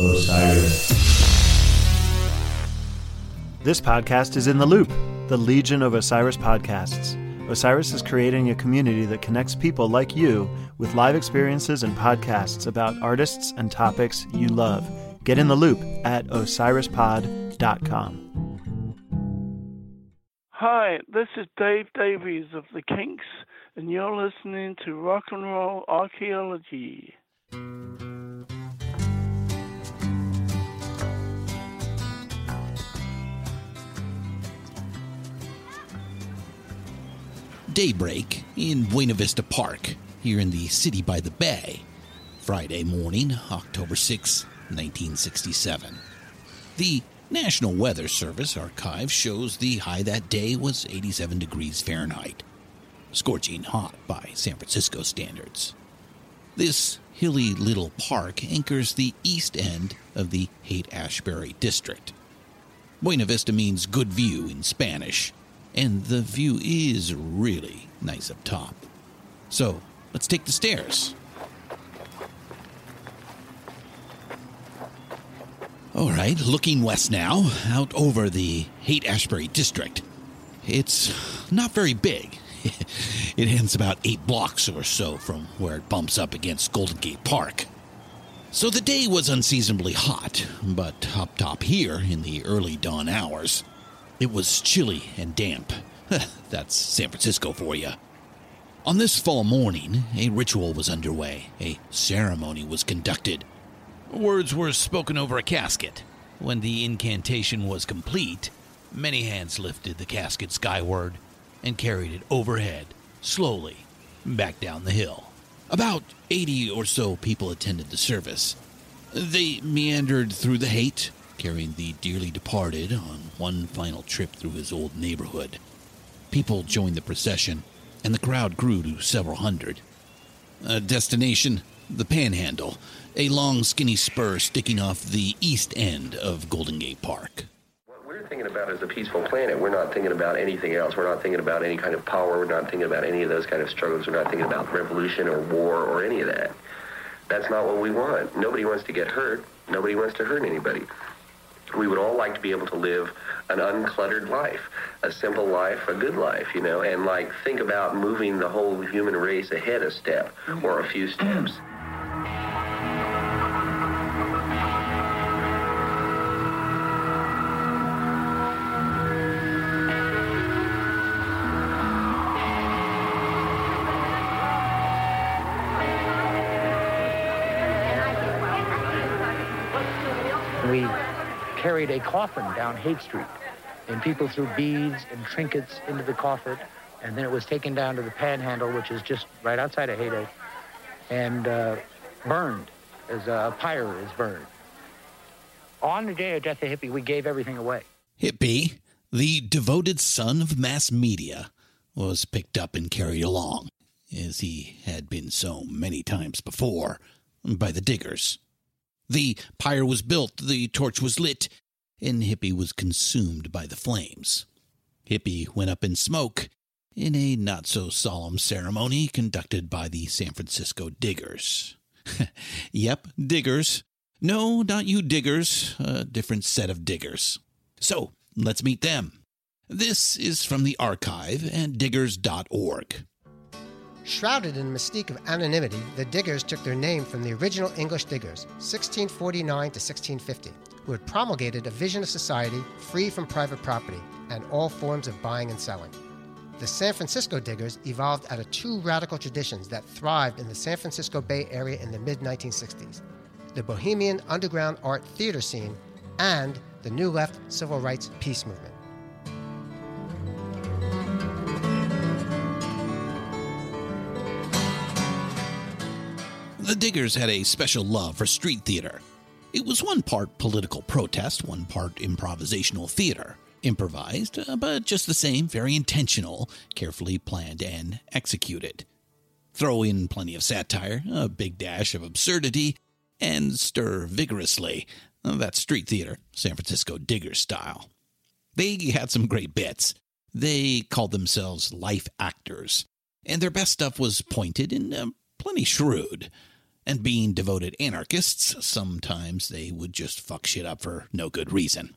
Osiris. This podcast is in the loop, the Legion of Osiris podcasts. Osiris is creating a community that connects people like you with live experiences and podcasts about artists and topics you love. Get in the loop at osirispod.com. Hi, this is Dave Davies of the Kinks, and you're listening to Rock and Roll Archaeology. Daybreak in Buena Vista Park, here in the city by the bay. Friday morning, October 6, 1967. The National Weather Service archive shows the high that day was 87 degrees Fahrenheit, scorching hot by San Francisco standards. This hilly little park anchors the east end of the Haight Ashbury district. Buena Vista means good view in Spanish, and the view is really nice up top. So let's take the stairs. All right, looking west now, out over the Haight Ashbury district. It's not very big. it ends about eight blocks or so from where it bumps up against Golden Gate Park. So the day was unseasonably hot, but up top here in the early dawn hours, it was chilly and damp. That's San Francisco for you. On this fall morning, a ritual was underway. A ceremony was conducted. Words were spoken over a casket. When the incantation was complete, many hands lifted the casket skyward and carried it overhead, slowly, back down the hill. About 80 or so people attended the service. They meandered through the Haight, carrying the dearly departed on one final trip through his old neighborhood. People joined the procession, and the crowd grew to several hundred. Destination, the Panhandle, a long, skinny spur sticking off the east end of Golden Gate Park. What we're thinking about is a peaceful planet. We're not thinking about anything else. We're not thinking about any kind of power. We're not thinking about any of those kind of struggles. We're not thinking about revolution or war or any of that. That's not what we want. Nobody wants to get hurt. Nobody wants to hurt anybody. We would all like to be able to live an uncluttered life, a simple life, a good life, you know, and like think about moving the whole human race ahead a step or a few steps. Carried a coffin down Haight Street, and people threw beads and trinkets into the coffin, and then it was taken down to the Panhandle, which is just right outside of Haight, and uh, burned as a pyre is burned. On the day of death of Hippie, we gave everything away. Hippie, the devoted son of mass media, was picked up and carried along, as he had been so many times before, by the diggers. The pyre was built, the torch was lit, and Hippy was consumed by the flames. Hippy went up in smoke in a not so solemn ceremony conducted by the San Francisco diggers. yep, diggers. No, not you diggers, a different set of diggers. So, let's meet them. This is from the archive at diggers.org. Shrouded in the mystique of anonymity, the Diggers took their name from the original English Diggers, 1649 to 1650, who had promulgated a vision of society free from private property and all forms of buying and selling. The San Francisco Diggers evolved out of two radical traditions that thrived in the San Francisco Bay Area in the mid 1960s the bohemian underground art theater scene and the New Left civil rights peace movement. The Diggers had a special love for street theater. It was one part political protest, one part improvisational theater. Improvised, uh, but just the same, very intentional, carefully planned and executed. Throw in plenty of satire, a big dash of absurdity, and stir vigorously. Uh, That's street theater, San Francisco digger style. They had some great bits. They called themselves life actors, and their best stuff was pointed and uh, plenty shrewd. And being devoted anarchists, sometimes they would just fuck shit up for no good reason.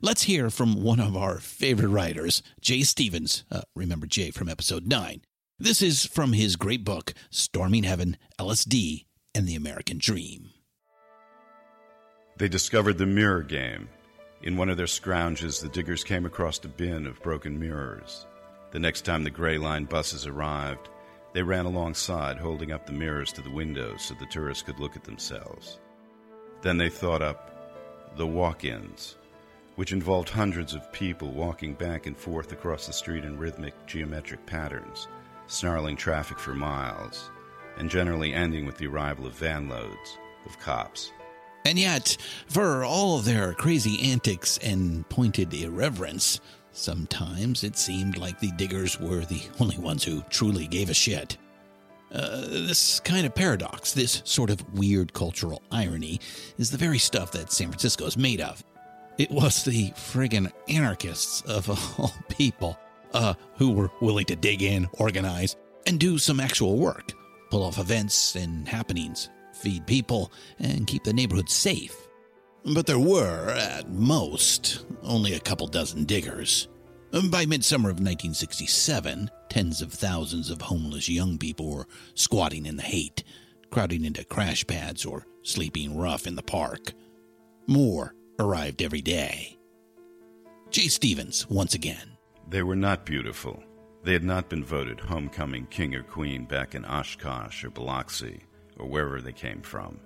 Let's hear from one of our favorite writers, Jay Stevens. Uh, remember Jay from episode 9. This is from his great book, Storming Heaven, LSD, and the American Dream. They discovered the mirror game. In one of their scrounges, the diggers came across a bin of broken mirrors. The next time the Gray Line buses arrived, they ran alongside, holding up the mirrors to the windows so the tourists could look at themselves. Then they thought up the walk ins, which involved hundreds of people walking back and forth across the street in rhythmic geometric patterns, snarling traffic for miles, and generally ending with the arrival of van loads of cops. And yet, for all their crazy antics and pointed irreverence, sometimes it seemed like the diggers were the only ones who truly gave a shit. Uh, this kind of paradox, this sort of weird cultural irony, is the very stuff that San Francisco is made of. It was the friggin' anarchists of all people uh, who were willing to dig in, organize, and do some actual work, pull off events and happenings, feed people, and keep the neighborhood safe. But there were, at most, only a couple dozen diggers. By midsummer of 1967, tens of thousands of homeless young people were squatting in the Haight, crowding into crash pads or sleeping rough in the park. More arrived every day. Jay Stevens, once again. They were not beautiful. They had not been voted homecoming king or queen back in Oshkosh or Biloxi or wherever they came from.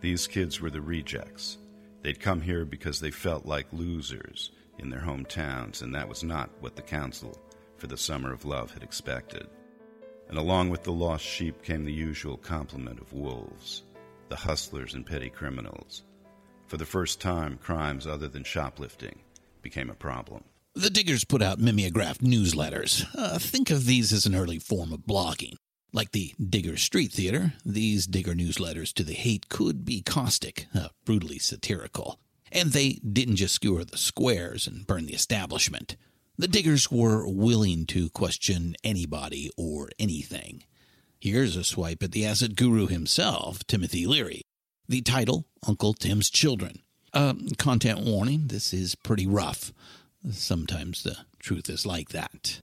These kids were the rejects. They'd come here because they felt like losers in their hometowns, and that was not what the Council for the Summer of Love had expected. And along with the lost sheep came the usual complement of wolves, the hustlers and petty criminals, for the first time, crimes other than shoplifting became a problem. The Diggers put out mimeographed newsletters. Uh, think of these as an early form of blogging. Like the Digger Street Theater, these Digger newsletters to the Haight could be caustic, uh, brutally satirical. And they didn't just skewer the squares and burn the establishment. The Diggers were willing to question anybody or anything. Here's a swipe at the acid guru himself, Timothy Leary. The title, Uncle Tim's Children. Uh, content warning this is pretty rough. Sometimes the truth is like that.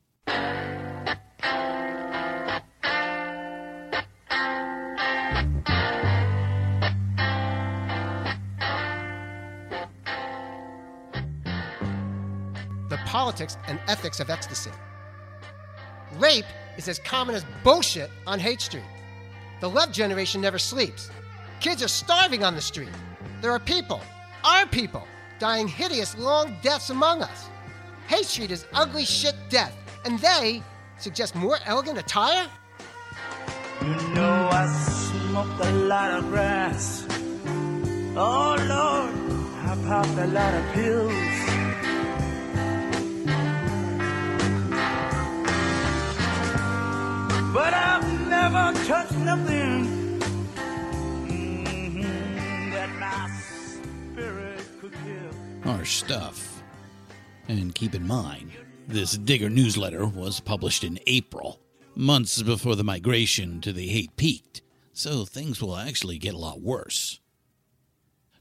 The politics and ethics of ecstasy. Rape is as common as bullshit on Haight Street. The love generation never sleeps. Kids are starving on the street. There are people, our people, dying hideous long deaths among us. Haight Street is ugly shit death, and they suggest more elegant attire? You know I smoke a lot of grass. Oh Lord, I popped a lot of pills. But I've never touched nothing mm-hmm, that my spirit could kill. Harsh stuff. And keep in mind, this Digger newsletter was published in April, months before the migration to the Haight peaked, so things will actually get a lot worse.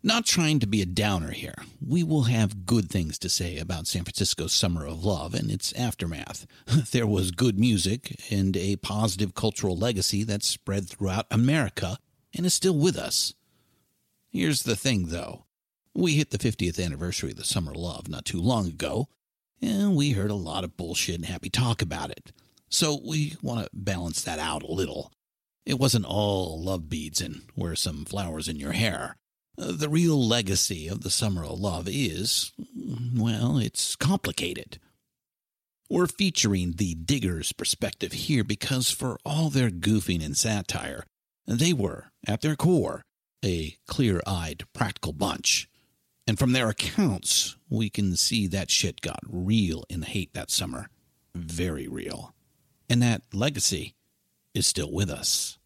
Not trying to be a downer here, we will have good things to say about San Francisco's Summer of Love and its aftermath. There was good music and a positive cultural legacy that spread throughout America and is still with us. Here's the thing, though. We hit the 50th anniversary of the Summer of Love not too long ago, and we heard a lot of bullshit and happy talk about it. So we want to balance that out a little. It wasn't all love beads and wear some flowers in your hair. Uh, The real legacy of the Summer of Love is, well, it's complicated. We're featuring the Diggers' perspective here because, for all their goofing and satire, they were, at their core, a clear eyed, practical bunch. And from their accounts, we can see that shit got real in Haight that summer. Very real. And that legacy is still with us.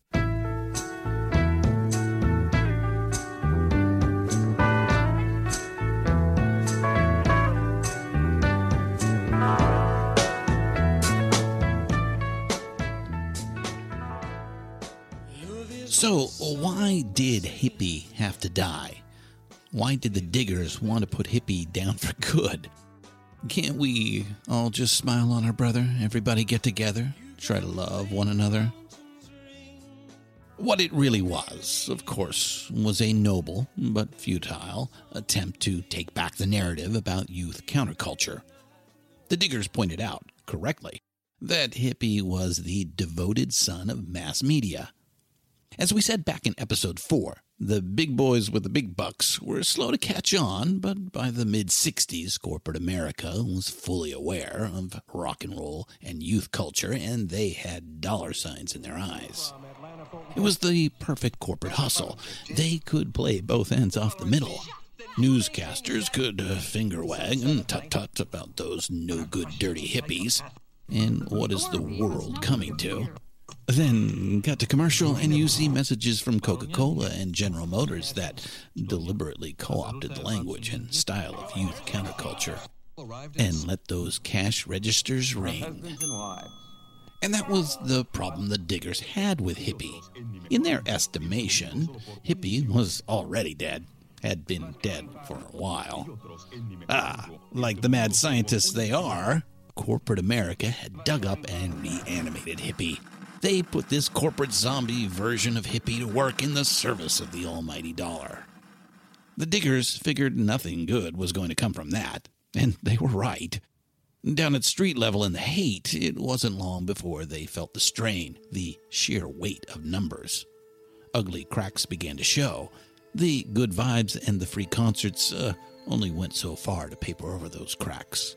So, why did hippie have to die? Why did the diggers want to put hippie down for good? Can't we all just smile on our brother? Everybody get together? Try to love one another? What it really was, of course, was a noble but futile attempt to take back the narrative about youth counterculture. The diggers pointed out, correctly, that Hippie was the devoted son of mass media. As we said back in episode 4, the big boys with the big bucks were slow to catch on, but by the mid 60s, corporate America was fully aware of rock and roll and youth culture, and they had dollar signs in their eyes. It was the perfect corporate hustle. They could play both ends off the middle. Newscasters could uh, finger wag and tut tut about those no good dirty hippies. And what is the world coming to? Then cut to commercial, and you see messages from Coca Cola and General Motors that deliberately co opted the language and style of youth counterculture and let those cash registers ring. And that was the problem the diggers had with Hippie. In their estimation, Hippie was already dead, had been dead for a while. Ah, like the mad scientists they are, corporate America had dug up and reanimated Hippie. They put this corporate zombie version of Hippie to work in the service of the almighty dollar. The diggers figured nothing good was going to come from that, and they were right. Down at street level in the Haight, it wasn't long before they felt the strain, the sheer weight of numbers. Ugly cracks began to show. The good vibes and the free concerts uh, only went so far to paper over those cracks.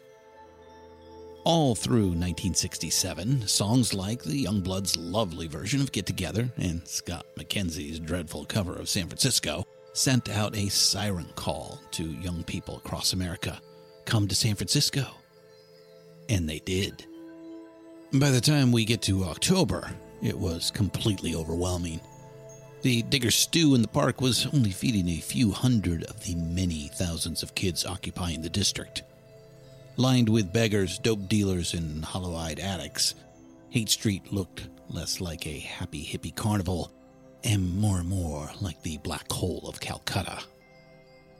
All through 1967, songs like the Youngbloods' lovely version of Get Together and Scott McKenzie's dreadful cover of San Francisco sent out a siren call to young people across America come to San Francisco. And they did. By the time we get to October, it was completely overwhelming. The digger stew in the park was only feeding a few hundred of the many thousands of kids occupying the district. Lined with beggars, dope dealers, and hollow eyed addicts, Haight Street looked less like a happy hippie carnival and more and more like the black hole of Calcutta.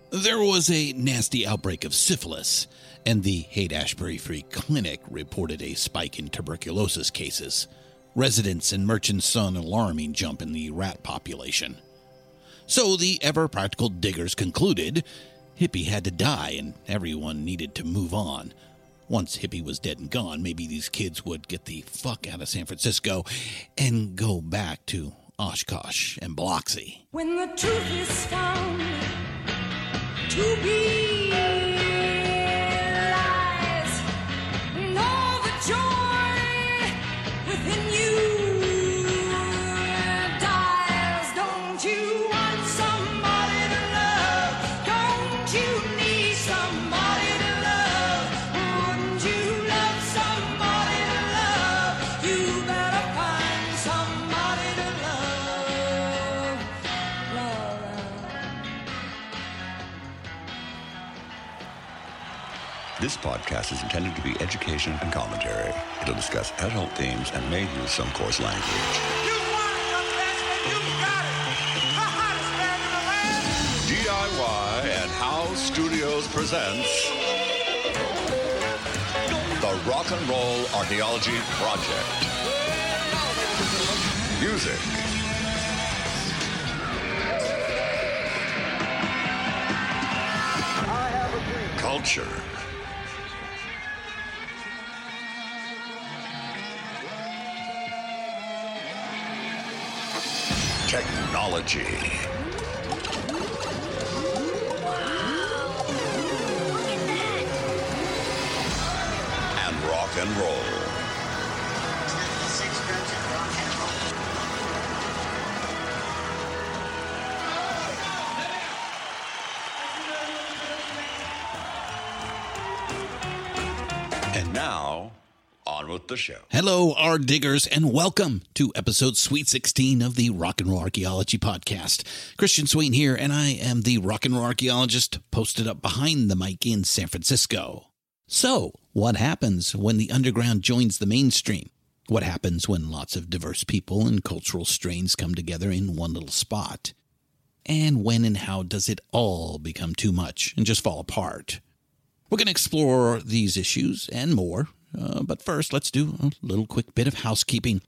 There was a nasty outbreak of syphilis, and the Haight Ashbury Free Clinic reported a spike in tuberculosis cases. Residents and merchants saw an alarming jump in the rat population. So the ever practical diggers concluded Hippie had to die and everyone needed to move on. Once Hippie was dead and gone, maybe these kids would get the fuck out of San Francisco and go back to Oshkosh and Biloxi. When the truth is found to be This podcast is intended to be education and commentary. It'll discuss adult themes and may use some coarse language. DIY and House Studios presents the Rock and Roll Archaeology Project. Music. Culture. Technology. And rock and roll. The show. Hello, our diggers, and welcome to episode Sweet 16 of the Rock and Roll Archaeology Podcast. Christian Swain here, and I am the rock and roll archaeologist posted up behind the mic in San Francisco. So, what happens when the underground joins the mainstream? What happens when lots of diverse people and cultural strains come together in one little spot? And when and how does it all become too much and just fall apart? We're going to explore these issues and more, uh, but first, let's do a little quick bit of housekeeping.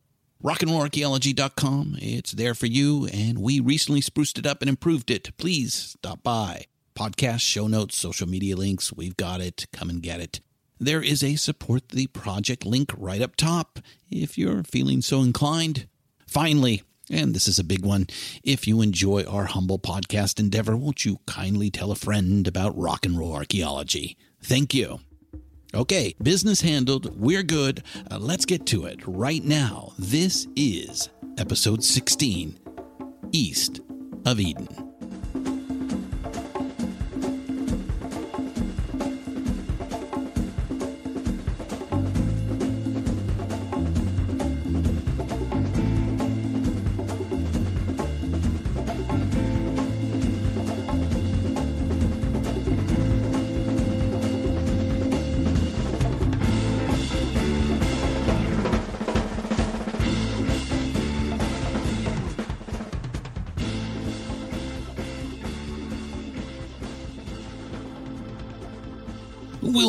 RockandRollArchaeology.com, it's there for you, and we recently spruced it up and improved it. Please stop by. Podcast, show notes, social media links, we've got it. Come and get it. There is a support the project link right up top if you're feeling so inclined. Finally, and this is a big one, if you enjoy our humble podcast endeavor, won't you kindly tell a friend about rock and roll archaeology? Thank you. Okay, business handled. We're good. Uh, let's get to it right now. This is episode 16 East of Eden.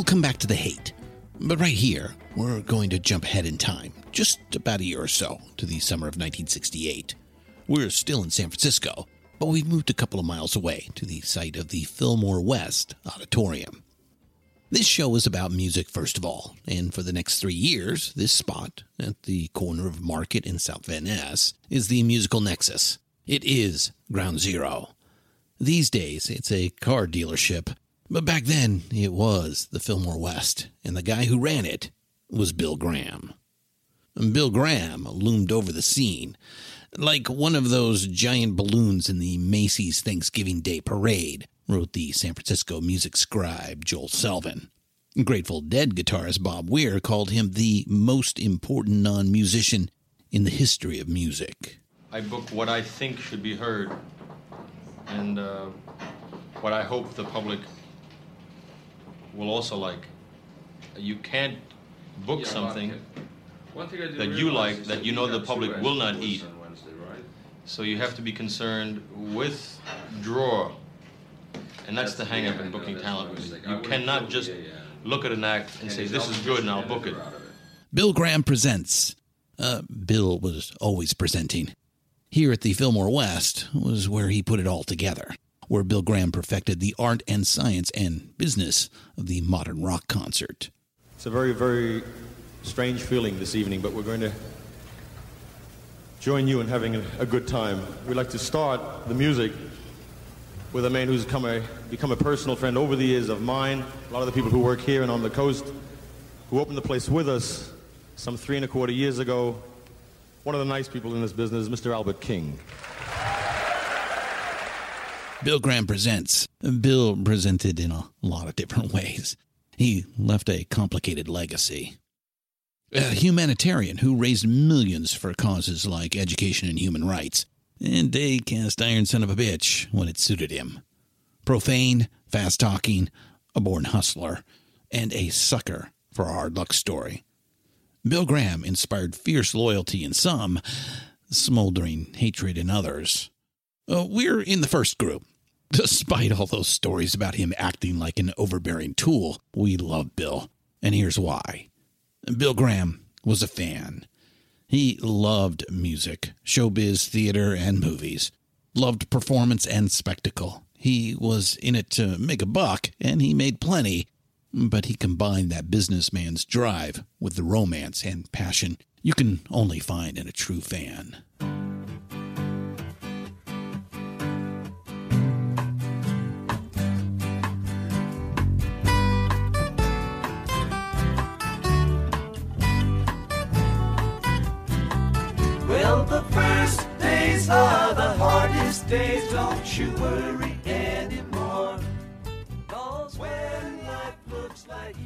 We'll come back to the Haight. But right here, we're going to jump ahead in time, just about a year or so, to the summer of 1968. We're still in San Francisco, but we've moved a couple of miles away to the site of the Fillmore West Auditorium. This show is about music, first of all, and for the next three years, this spot at the corner of Market and South Van Ness is the musical nexus. It is ground zero. These days, it's a car dealership but back then, it was the Fillmore West, and the guy who ran it was Bill Graham. And Bill Graham loomed over the scene like one of those giant balloons in the Macy's Thanksgiving Day Parade, wrote the San Francisco music scribe Joel Selvin. Grateful Dead guitarist Bob Weir called him the most important non musician in the history of music. I book what I think should be heard and uh, what I hope the public will also like. You can't book Yeah, something. One thing I do that you like that that you you know the public will not eat. right? So you have to be concerned with draw. And that's, the That's- hang up yeah, in booking that's talent. mistake. I You cannot just yeah, yeah. look at an act and, And say, this is good and I'll book it. it. Bill Graham presents. Uh, Bill was always presenting. Here at the Fillmore West was where he put it all together, where Bill Graham perfected the art and science and business of the modern rock concert. It's a very, very strange feeling this evening, but we're going to join you in having a, good time. We'd like to start the music with a man who's come a, become a personal friend over the years of mine, a lot of the people who work here and on the coast, who opened the place with us some three and a quarter years ago. One of the nice people in this business, Mr. Albert King. Bill Graham presents. Bill presented in a lot of different ways. He left a complicated legacy. A humanitarian who raised millions for causes like education and human rights, and a cast iron son of a bitch when it suited him. Profane, fast talking, a born hustler, and a sucker for a hard luck story. Bill Graham inspired fierce loyalty in some, smoldering hatred in others. Uh, we're in the first group. Despite all those stories about him acting like an overbearing tool, we love Bill. And here's why Bill Graham was a fan. He loved music, showbiz, theater, and movies, loved performance and spectacle. He was in it to make a buck, and he made plenty, but he combined that businessman's drive with the romance and passion you can only find in a true fan. Days. Don't you worry anymore. like.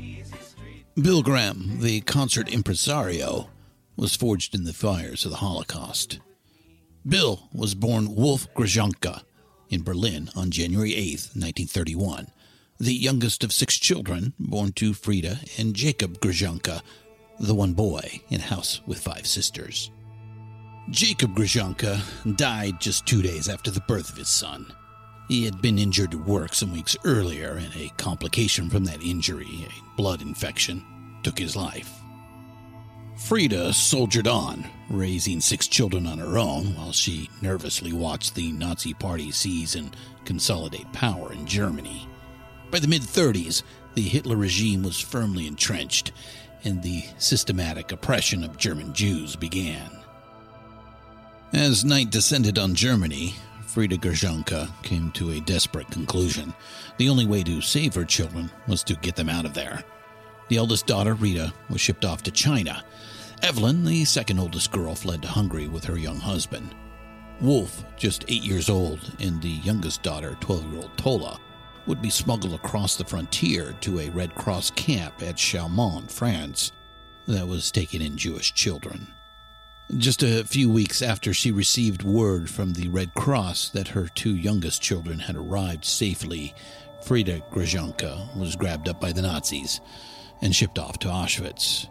Bill Graham, the concert impresario, was forged in the fires of the Holocaust. Bill was born Wolf Grajonca in Berlin on January 8, 1931, the youngest of six children born to Frida and Jacob Grajonca, the one boy in a house with five sisters. Jacob Grajonca died just two days after the birth of his son. He had been injured at work some weeks earlier, and a complication from that injury, a blood infection, took his life. Frida soldiered on, raising six children on her own while she nervously watched the Nazi Party seize and consolidate power in Germany. By the mid 30s, the Hitler regime was firmly entrenched, and the systematic oppression of German Jews began. As night descended on Germany, Frida Grajonca came to a desperate conclusion. The only way to save her children was to get them out of there. The eldest daughter, Rita, was shipped off to China. Evelyn, the second oldest girl, fled to Hungary with her young husband. Wolf, just eight years old, and the youngest daughter, 12 year old Tola, would be smuggled across the frontier to a Red Cross camp at Chaumont, France, that was taking in Jewish children. Just a few weeks after she received word from the Red Cross that her two youngest children had arrived safely, Frida Grajonca was grabbed up by the Nazis and shipped off to Auschwitz.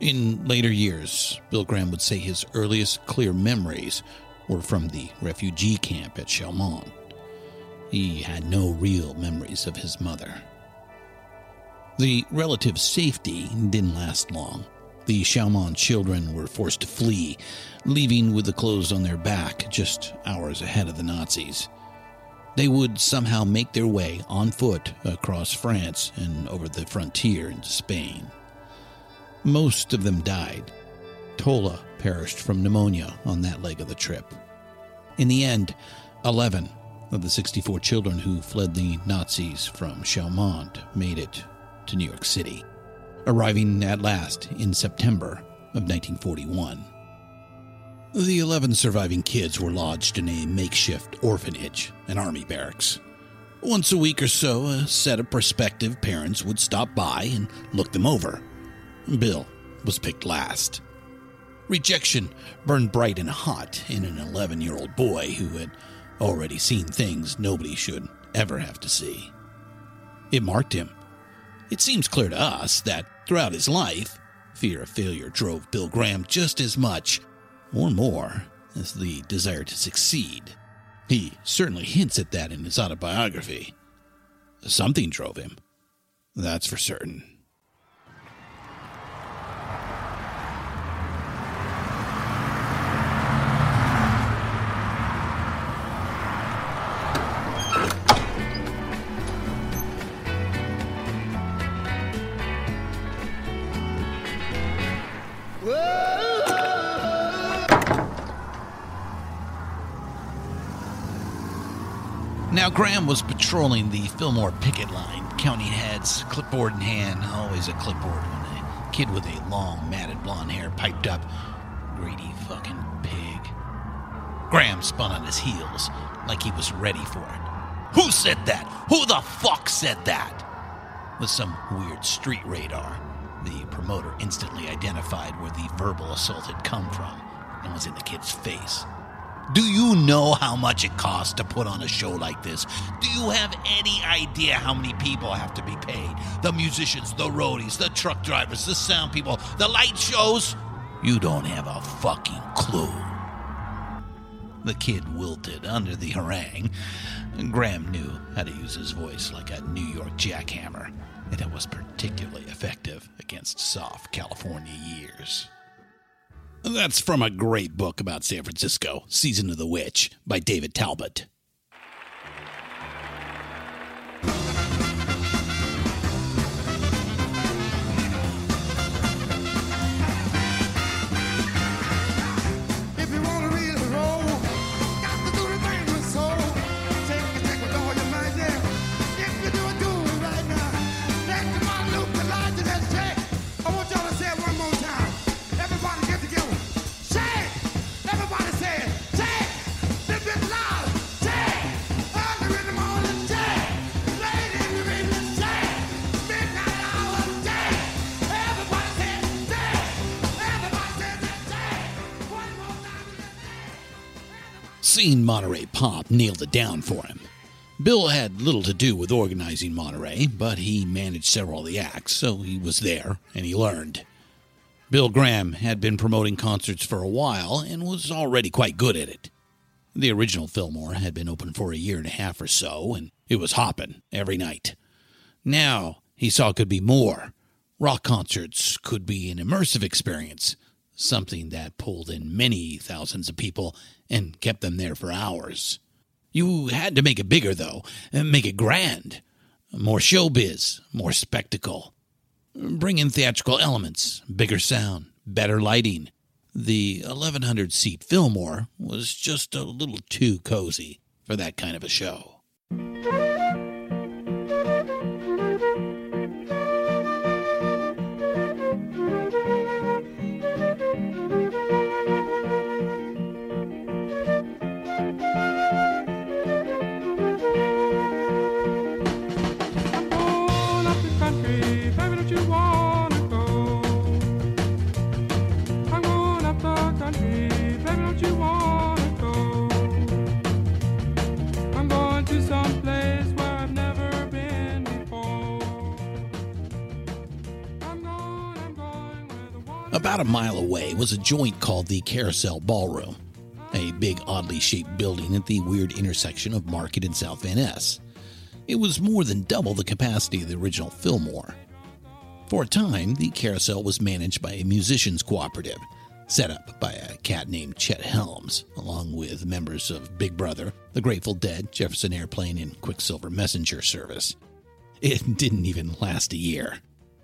In later years, Bill Graham would say his earliest clear memories were from the refugee camp at Chaumont. He had no real memories of his mother. The relative safety didn't last long. The Chaumont children were forced to flee, leaving with the clothes on their back just hours ahead of the Nazis. They would somehow make their way on foot across France and over the frontier into Spain. Most of them died. Tola perished from pneumonia on that leg of the trip. In the end, 11 of the 64 children who fled the Nazis from Chaumont made it to New York City, arriving at last in September of 1941. The 11 surviving kids were lodged in a makeshift orphanage, an army barracks. Once a week or so, a set of prospective parents would stop by and look them over. Bill was picked last. Rejection burned bright and hot in an 11 year old boy who had already seen things nobody should ever have to see. It marked him. It seems clear to us that throughout his life, fear of failure drove Bill Graham just as much, or more, as the desire to succeed. He certainly hints at that in his autobiography. Something drove him. That's for certain. Now, Graham was patrolling the Fillmore picket line, counting heads, clipboard in hand, always a clipboard when a kid with a long, matted blonde hair piped up, Greedy fucking pig. Graham spun on his heels like he was ready for it. Who said that? Who the fuck said that? With some weird street radar, the promoter instantly identified where the verbal assault had come from and was in the kid's face. Do you know how much it costs to put on a show like this? Do you have any idea how many people have to be paid? The musicians, the roadies, the truck drivers, the sound people, the light shows? You don't have a fucking clue. The kid wilted under the harangue. Graham knew how to use his voice like a New York jackhammer, and it was particularly effective against soft California years. That's from a great book about San Francisco, Season of the Witch, by David Talbot. Seeing Monterey Pop nailed it down for him. Bill had little to do with organizing Monterey, but he managed several of the acts, so he was there and he learned. Bill Graham had been promoting concerts for a while and was already quite good at it. The original Fillmore had been open for a year and a half or so, and it was hopping every night. Now he saw it could be more. Rock concerts could be an immersive experience, something that pulled in many thousands of people and kept them there for hours. You had to make it bigger, though, and make it grand. More showbiz, more spectacle. Bring in theatrical elements, bigger sound, better lighting. The 1100 seat Fillmore was just a little too cozy for that kind of a show. About a mile away was a joint called the Carousel Ballroom, a big, oddly shaped building at the weird intersection of Market and South Van Ness. It was more than double the capacity of the original Fillmore. For a time, the carousel was managed by a musicians cooperative, set up by a cat named Chet Helms, along with members of Big Brother, The Grateful Dead, Jefferson Airplane, and Quicksilver Messenger Service. It didn't even last a year.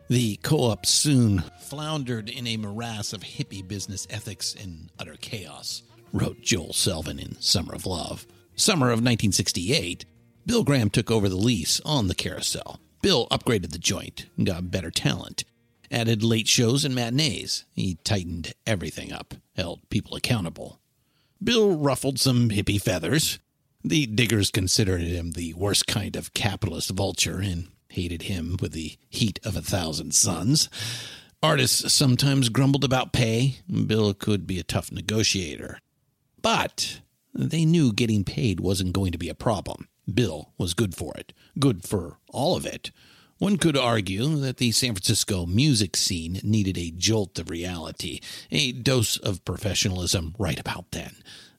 The co op soon floundered in a morass of hippie business ethics and utter chaos, wrote Joel Selvin in Summer of Love. Summer of 1968, Bill Graham took over the lease on the carousel. Bill upgraded the joint, got better talent, added late shows and matinees. He tightened everything up, held people accountable. Bill ruffled some hippie feathers. The diggers considered him the worst kind of capitalist vulture and hated him with the heat of a thousand suns. Artists sometimes grumbled about pay. Bill could be a tough negotiator. But they knew getting paid wasn't going to be a problem. Bill was good for it, good for all of it. One could argue that the San Francisco music scene needed a jolt of reality, a dose of professionalism right about then.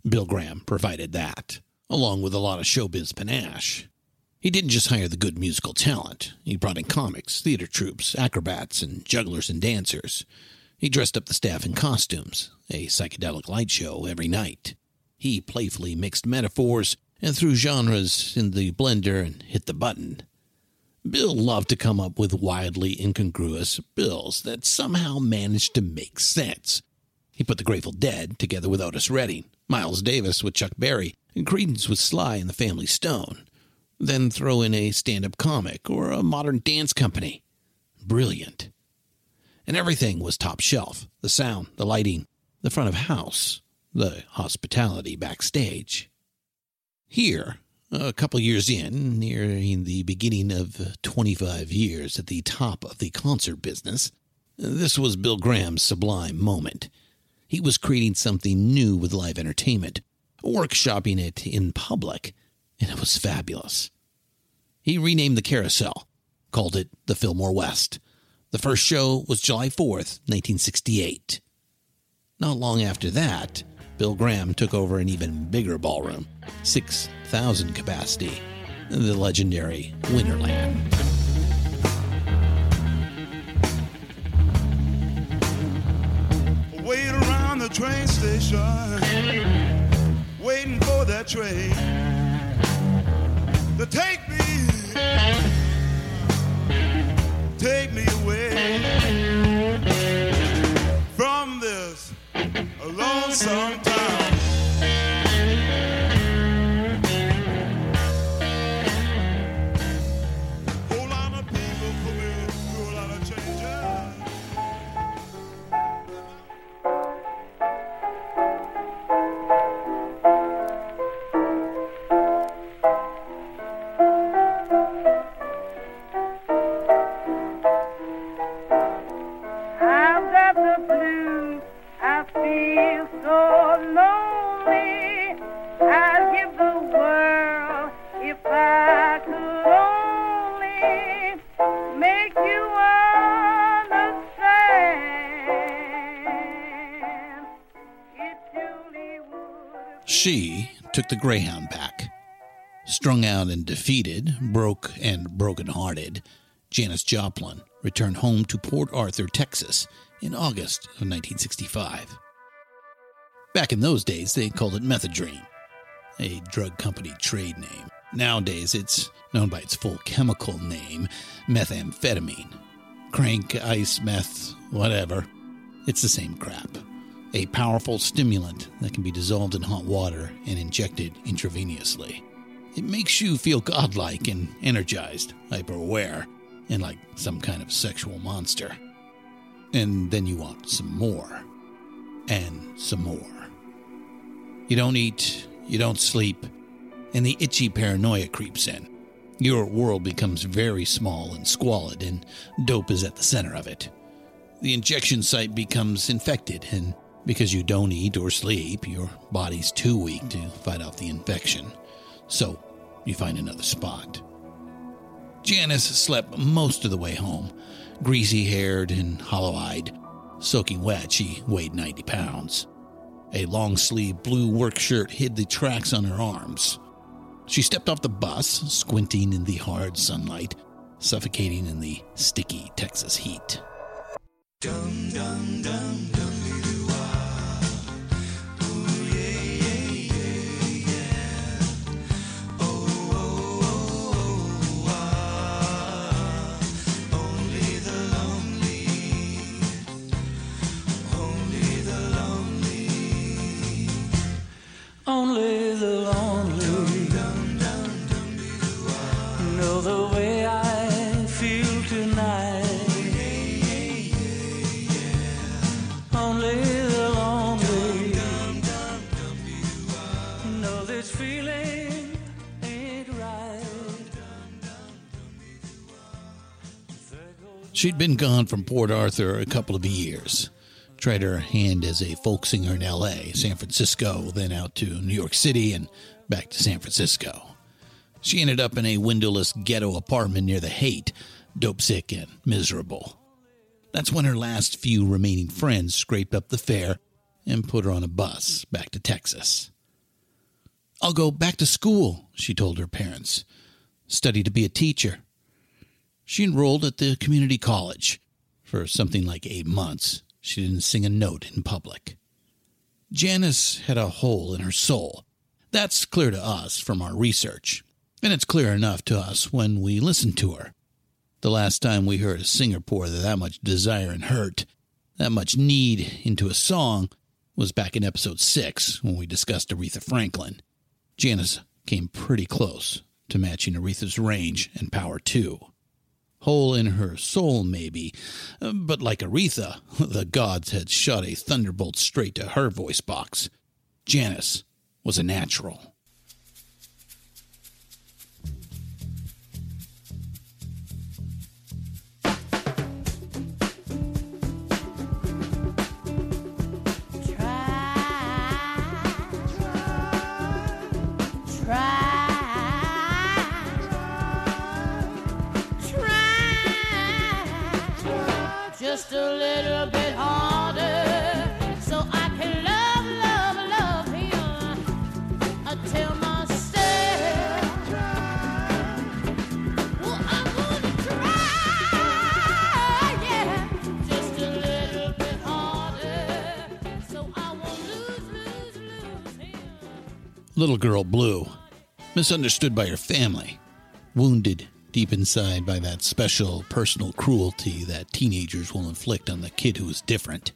Bill Graham provided that, along with a lot of showbiz panache. He didn't just hire the good musical talent. He brought in comics, theater troupes, acrobats, and jugglers and dancers. He dressed up the staff in costumes, a psychedelic light show every night. He playfully mixed metaphors and threw genres in the blender and hit the button. Bill loved to come up with wildly incongruous bills that somehow managed to make sense. He put the Grateful Dead together with Otis Redding, Miles Davis with Chuck Berry, and Creedence with Sly and the Family Stone. Then throw in a stand up comic or a modern dance company. Brilliant. And everything was top shelf the sound, the lighting, the front of house, the hospitality backstage. Here, a couple years in, nearing the beginning of 25 years at the top of the concert business, this was Bill Graham's sublime moment. He was creating something new with live entertainment, workshopping it in public, and it was fabulous. He renamed the carousel, called it the Fillmore West. The first show was July 4th, 1968. Not long after that, Bill Graham took over an even bigger ballroom, 6,000 capacity, the legendary Winterland. Wait around the train station, waiting for that train to take me, take me away from this lonesome town. The Greyhound back. Strung out and defeated, broke and broken-hearted, Janis Joplin returned home to Port Arthur, Texas in August of 1965. Back in those days, they called it Methedrine, a drug company trade name. Nowadays, it's known by its full chemical name, methamphetamine. Crank, ice, meth, whatever. It's the same crap. A powerful stimulant that can be dissolved in hot water and injected intravenously. It makes you feel godlike and energized, hyper aware, and like some kind of sexual monster. And then you want some more. And some more. You don't eat, you don't sleep, and the itchy paranoia creeps in. Your world becomes very small and squalid, and dope is at the center of it. The injection site becomes infected, and because you don't eat or sleep, your body's too weak to fight off the infection. So, you find another spot. Janis slept most of the way home, greasy haired and hollow eyed. Soaking wet, she weighed 90 pounds. A long sleeved blue work shirt hid the tracks on her arms. She stepped off the bus, squinting in the hard sunlight, suffocating in the sticky Texas heat. Dum dum dum She'd been gone from Port Arthur a couple of years. Tried her hand as a folk singer in LA, San Francisco, then out to New York City and back to San Francisco. She ended up in a windowless ghetto apartment near the Haight, dope sick and miserable. That's when her last few remaining friends scraped up the fare and put her on a bus back to Texas. I'll go back to school, she told her parents. Study to be a teacher. She enrolled at the community college. For something like eight months, she didn't sing a note in public. Janis had a hole in her soul. That's clear to us from our research, and it's clear enough to us when we listen to her. The last time we heard a singer pour that much desire and hurt, that much need into a song, was back in episode 6 when we discussed Aretha Franklin. Janis came pretty close to matching Aretha's range and power, too. Hole in her soul, maybe, but like Aretha, the gods had shot a thunderbolt straight to her voice box. Janis was a natural. Little girl Blue, misunderstood by her family, wounded deep inside by that special personal cruelty that teenagers will inflict on the kid who is different.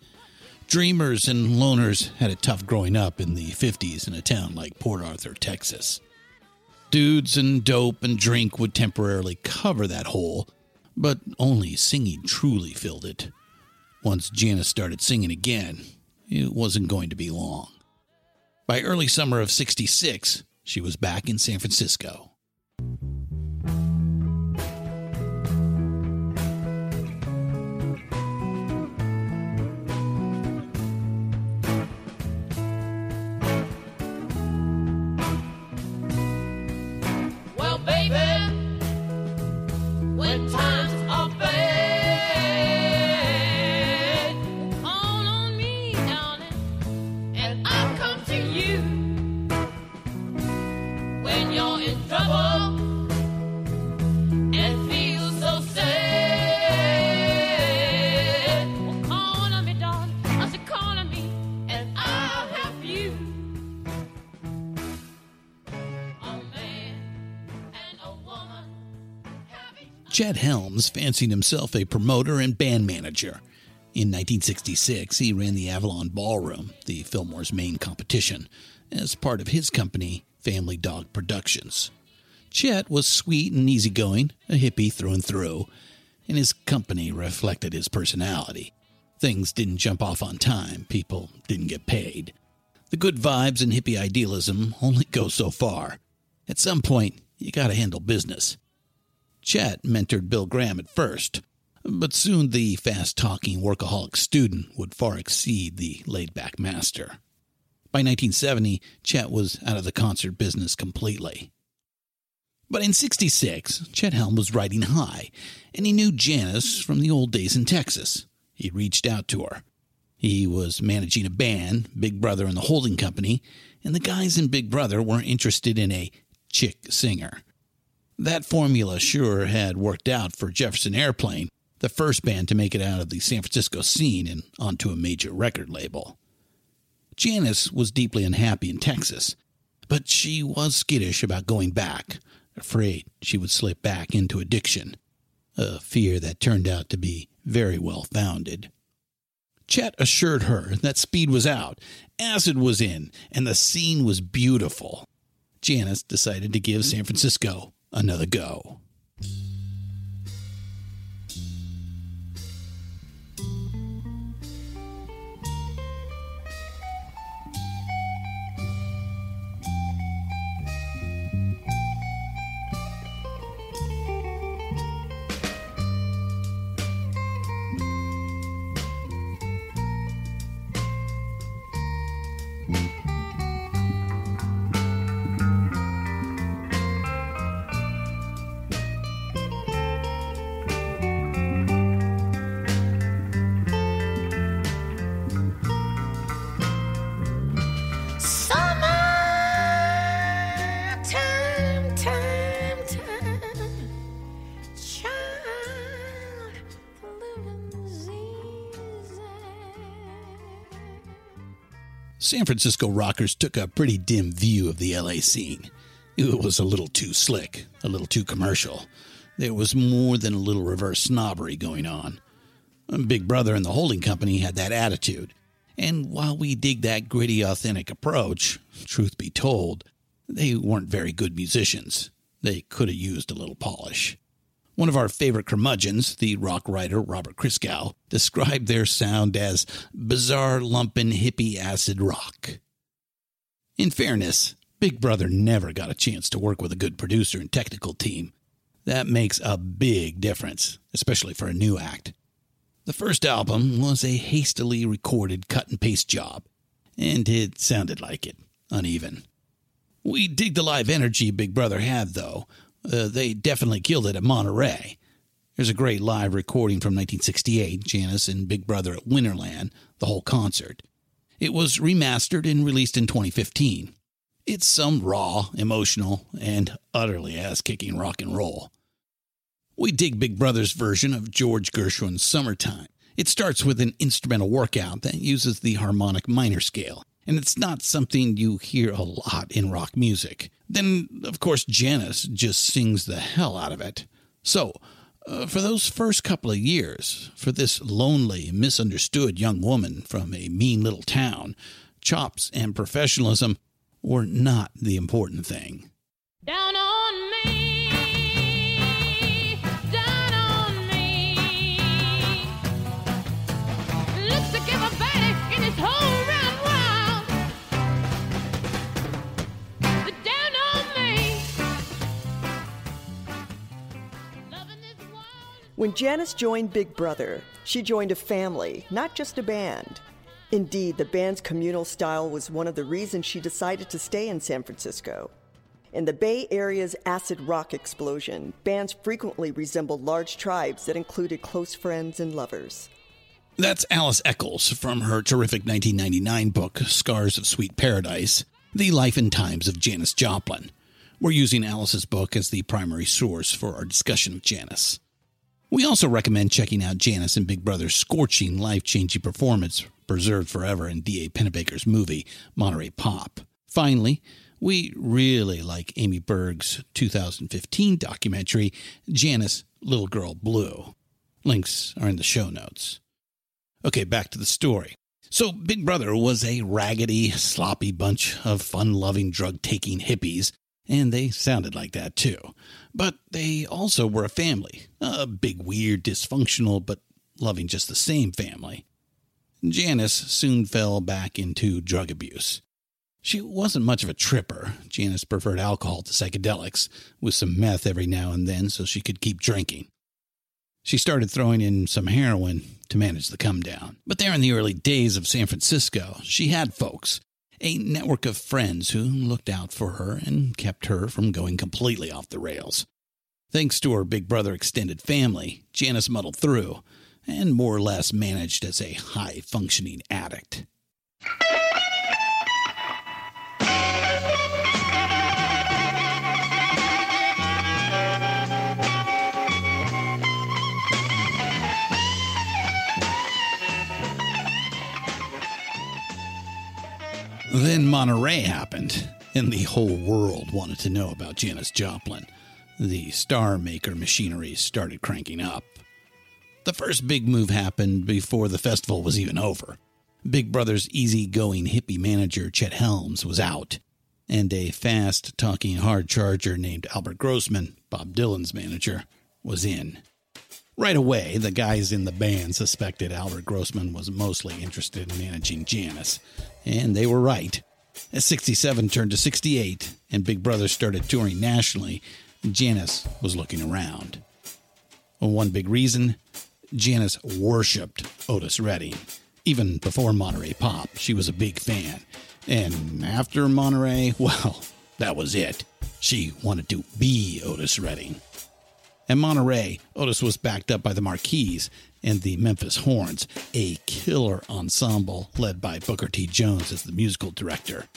Dreamers and loners had it tough growing up in the 50s in a town like Port Arthur, Texas. Dudes and dope and drink would temporarily cover that hole, but only singing truly filled it. Once Janis started singing again, it wasn't going to be long. By early summer of 66, she was back in San Francisco. Chet Helms fancied himself a promoter and band manager. In 1966, he ran the Avalon Ballroom, the Fillmore's main competition, as part of his company, Family Dog Productions. Chet was sweet and easygoing, a hippie through and through, and his company reflected his personality. Things didn't jump off on time, people didn't get paid. The good vibes and hippie idealism only go so far. At some point, you gotta handle business. Chet mentored Bill Graham at first, but soon the fast talking workaholic student would far exceed the laid back master. By 1970, Chet was out of the concert business completely. But in 66, Chet Helm was riding high, and he knew Janis from the old days in Texas. He reached out to her. He was managing a band, Big Brother and the Holding Company, and the guys in Big Brother were interested in a chick singer. That formula sure had worked out for Jefferson Airplane, the first band to make it out of the San Francisco scene and onto a major record label. Janis was deeply unhappy in Texas, but she was skittish about going back, afraid she would slip back into addiction, a fear that turned out to be very well founded. Chet assured her that speed was out, acid was in, and the scene was beautiful. Janis decided to give San Francisco another go. San Francisco rockers took a pretty dim view of the LA scene. It was a little too slick, a little too commercial. There was more than a little reverse snobbery going on. Big Brother and the holding company had that attitude. And while we dig that gritty, authentic approach, truth be told, they weren't very good musicians. They could have used a little polish. One of our favorite curmudgeons, the rock writer Robert Christgau, described their sound as bizarre, lumpin' hippie acid rock. In fairness, Big Brother never got a chance to work with a good producer and technical team. That makes a big difference, especially for a new act. The first album was a hastily recorded cut and paste job, and it sounded like it, uneven. We dig the live energy Big Brother had, though. Uh, they definitely killed it at Monterey. There's a great live recording from 1968, Janis and Big Brother at Winterland, the whole concert. It was remastered and released in 2015. It's some raw, emotional, and utterly ass kicking rock and roll. We dig Big Brother's version of George Gershwin's Summertime. It starts with an instrumental workout that uses the harmonic minor scale, and it's not something you hear a lot in rock music. Then, of course, Janis just sings the hell out of it. So, uh, for those first couple of years, for this lonely, misunderstood young woman from a mean little town, chops and professionalism were not the important thing. Down When Janis joined Big Brother, she joined a family, not just a band. Indeed, the band's communal style was one of the reasons she decided to stay in San Francisco. In the Bay Area's acid rock explosion, bands frequently resembled large tribes that included close friends and lovers. That's Alice Echols from her terrific 1999 book, Scars of Sweet Paradise The Life and Times of Janis Joplin. We're using Alice's book as the primary source for our discussion of Janis. We also recommend checking out Janis and Big Brother's scorching, life changing performance, preserved forever in D.A. Pennebaker's movie, Monterey Pop. Finally, We really like Amy Berg's 2015 documentary, Janis Little Girl Blue. Links are in the show notes. Okay, back to the story. So, Big Brother was a raggedy, sloppy bunch of fun loving, drug taking hippies, and they sounded like that too. But they also were a family a big, weird, dysfunctional, but loving just the same family. Janis soon fell back into drug abuse. She wasn't much of a tripper. Janis preferred alcohol to psychedelics, with some meth every now and then so she could keep drinking. She started throwing in some heroin to manage the come down. But there in the early days of San Francisco, she had folks, a network of friends who looked out for her and kept her from going completely off the rails. Thanks to her big brother extended family, Janis muddled through and more or less managed as a high functioning addict. Then Monterey happened, and the whole world wanted to know about Janis Joplin. The star maker machinery started cranking up. The first big move happened before the festival was even over. Big Brother's easygoing hippie manager, Chet Helms, was out, and a fast talking hard charger named Albert Grossman, Bob Dylan's manager, was in. Right away, the guys in the band suspected Albert Grossman was mostly interested in managing Janis, and they were right. As 67 turned to 68 and Big Brother started touring nationally, Janis was looking around. One big reason Janis worshipped Otis Redding. Even before Monterey Pop, she was a big fan. And after Monterey, well, that was it. She wanted to be Otis Redding. At Monterey, Otis was backed up by the Mar-Keys and the Memphis Horns, a killer ensemble led by Booker T. Jones as the musical director.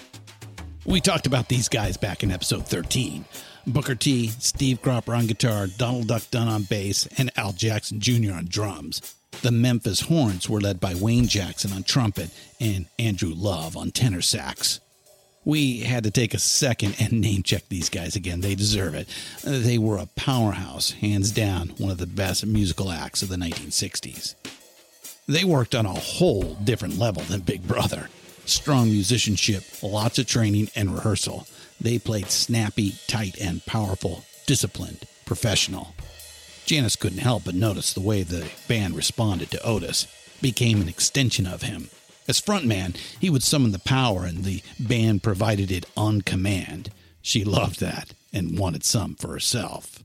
We talked about these guys back in episode 13. Booker T, Steve Cropper on guitar, Donald Duck Dunn on bass, and Al Jackson Jr. on drums. The Memphis Horns were led by Wayne Jackson on trumpet and Andrew Love on tenor sax. We had to take a second and name check these guys again. They deserve it. They were a powerhouse, hands down, one of the best musical acts of the 1960s. They worked on a whole different level than Big Brother. Strong musicianship, lots of training and rehearsal. They played snappy, tight, and powerful, disciplined, professional. Janis couldn't help but notice the way the band responded to Otis, became an extension of him. As frontman, he would summon the power, and the band provided it on command. She loved that and wanted some for herself.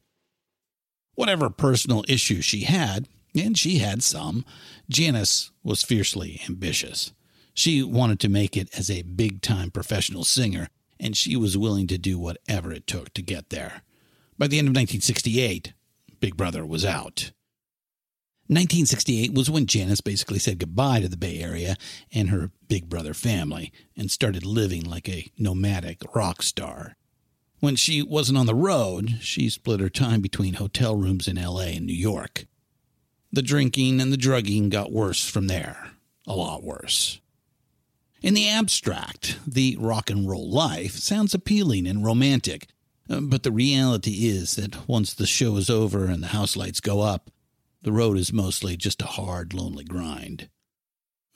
Whatever personal issues she had, and she had some, Janis was fiercely ambitious. She wanted to make it as a big time professional singer, and she was willing to do whatever it took to get there. By the end of 1968, Big Brother was out. 1968 was when Janis basically said goodbye to the Bay Area and her Big Brother family and started living like a nomadic rock star. When she wasn't on the road, she split her time between hotel rooms in LA and New York. The drinking and the drugging got worse from there, a lot worse. In the abstract, the rock and roll life sounds appealing and romantic, but the reality is that once the show is over and the house lights go up, the road is mostly just a hard, lonely grind.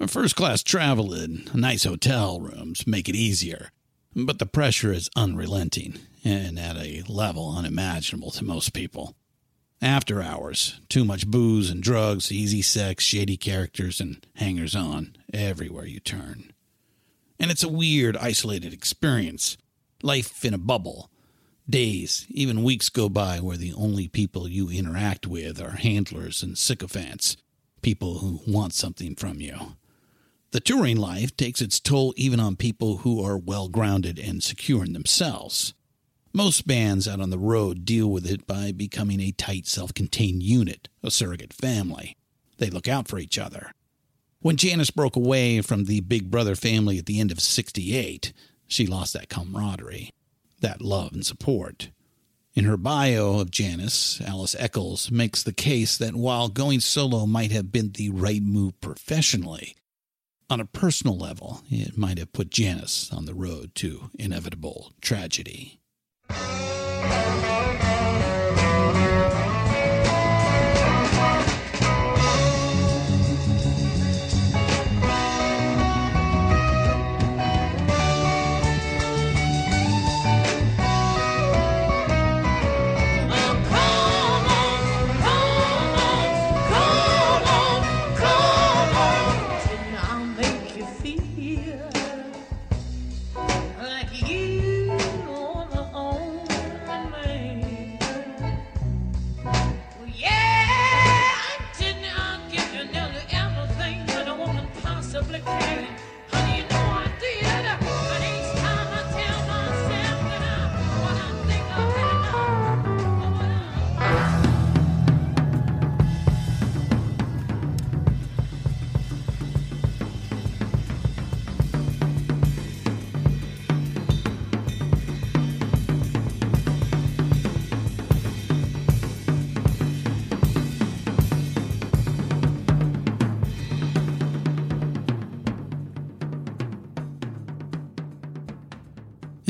First class travel in nice hotel rooms make it easier, but the pressure is unrelenting and at a level unimaginable to most people. After hours, too much booze and drugs, easy sex, shady characters, and hangers on everywhere you turn. And it's a weird, isolated experience. Life in a bubble. Days, even weeks go by where the only people you interact with are handlers and sycophants, people who want something from you. The touring life takes its toll even on people who are well grounded and secure in themselves. Most bands out on the road deal with it by becoming a tight, self contained unit, a surrogate family. They look out for each other. When Janis broke away from the Big Brother family at the end of 68, she lost that camaraderie, that love and support. In her bio of Janis, Alice Echols makes the case that while going solo might have been the right move professionally, On a personal level, it might have put Janis on the road to inevitable tragedy.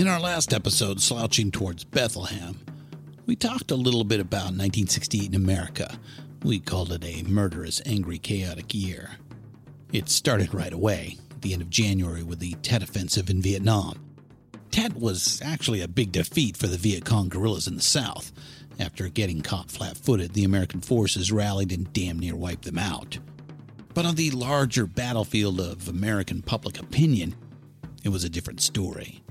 In our last episode, Slouching Towards Bethlehem, we talked a little bit about 1968 in America. We called it a murderous, angry, chaotic year. It started right away, at the end of January, with the Tet Offensive in Vietnam. Tet was actually a big defeat for the Viet Cong guerrillas in the South. After getting caught flat footed, the American forces rallied and damn near wiped them out. But on the larger battlefield of American public opinion, it was a different story.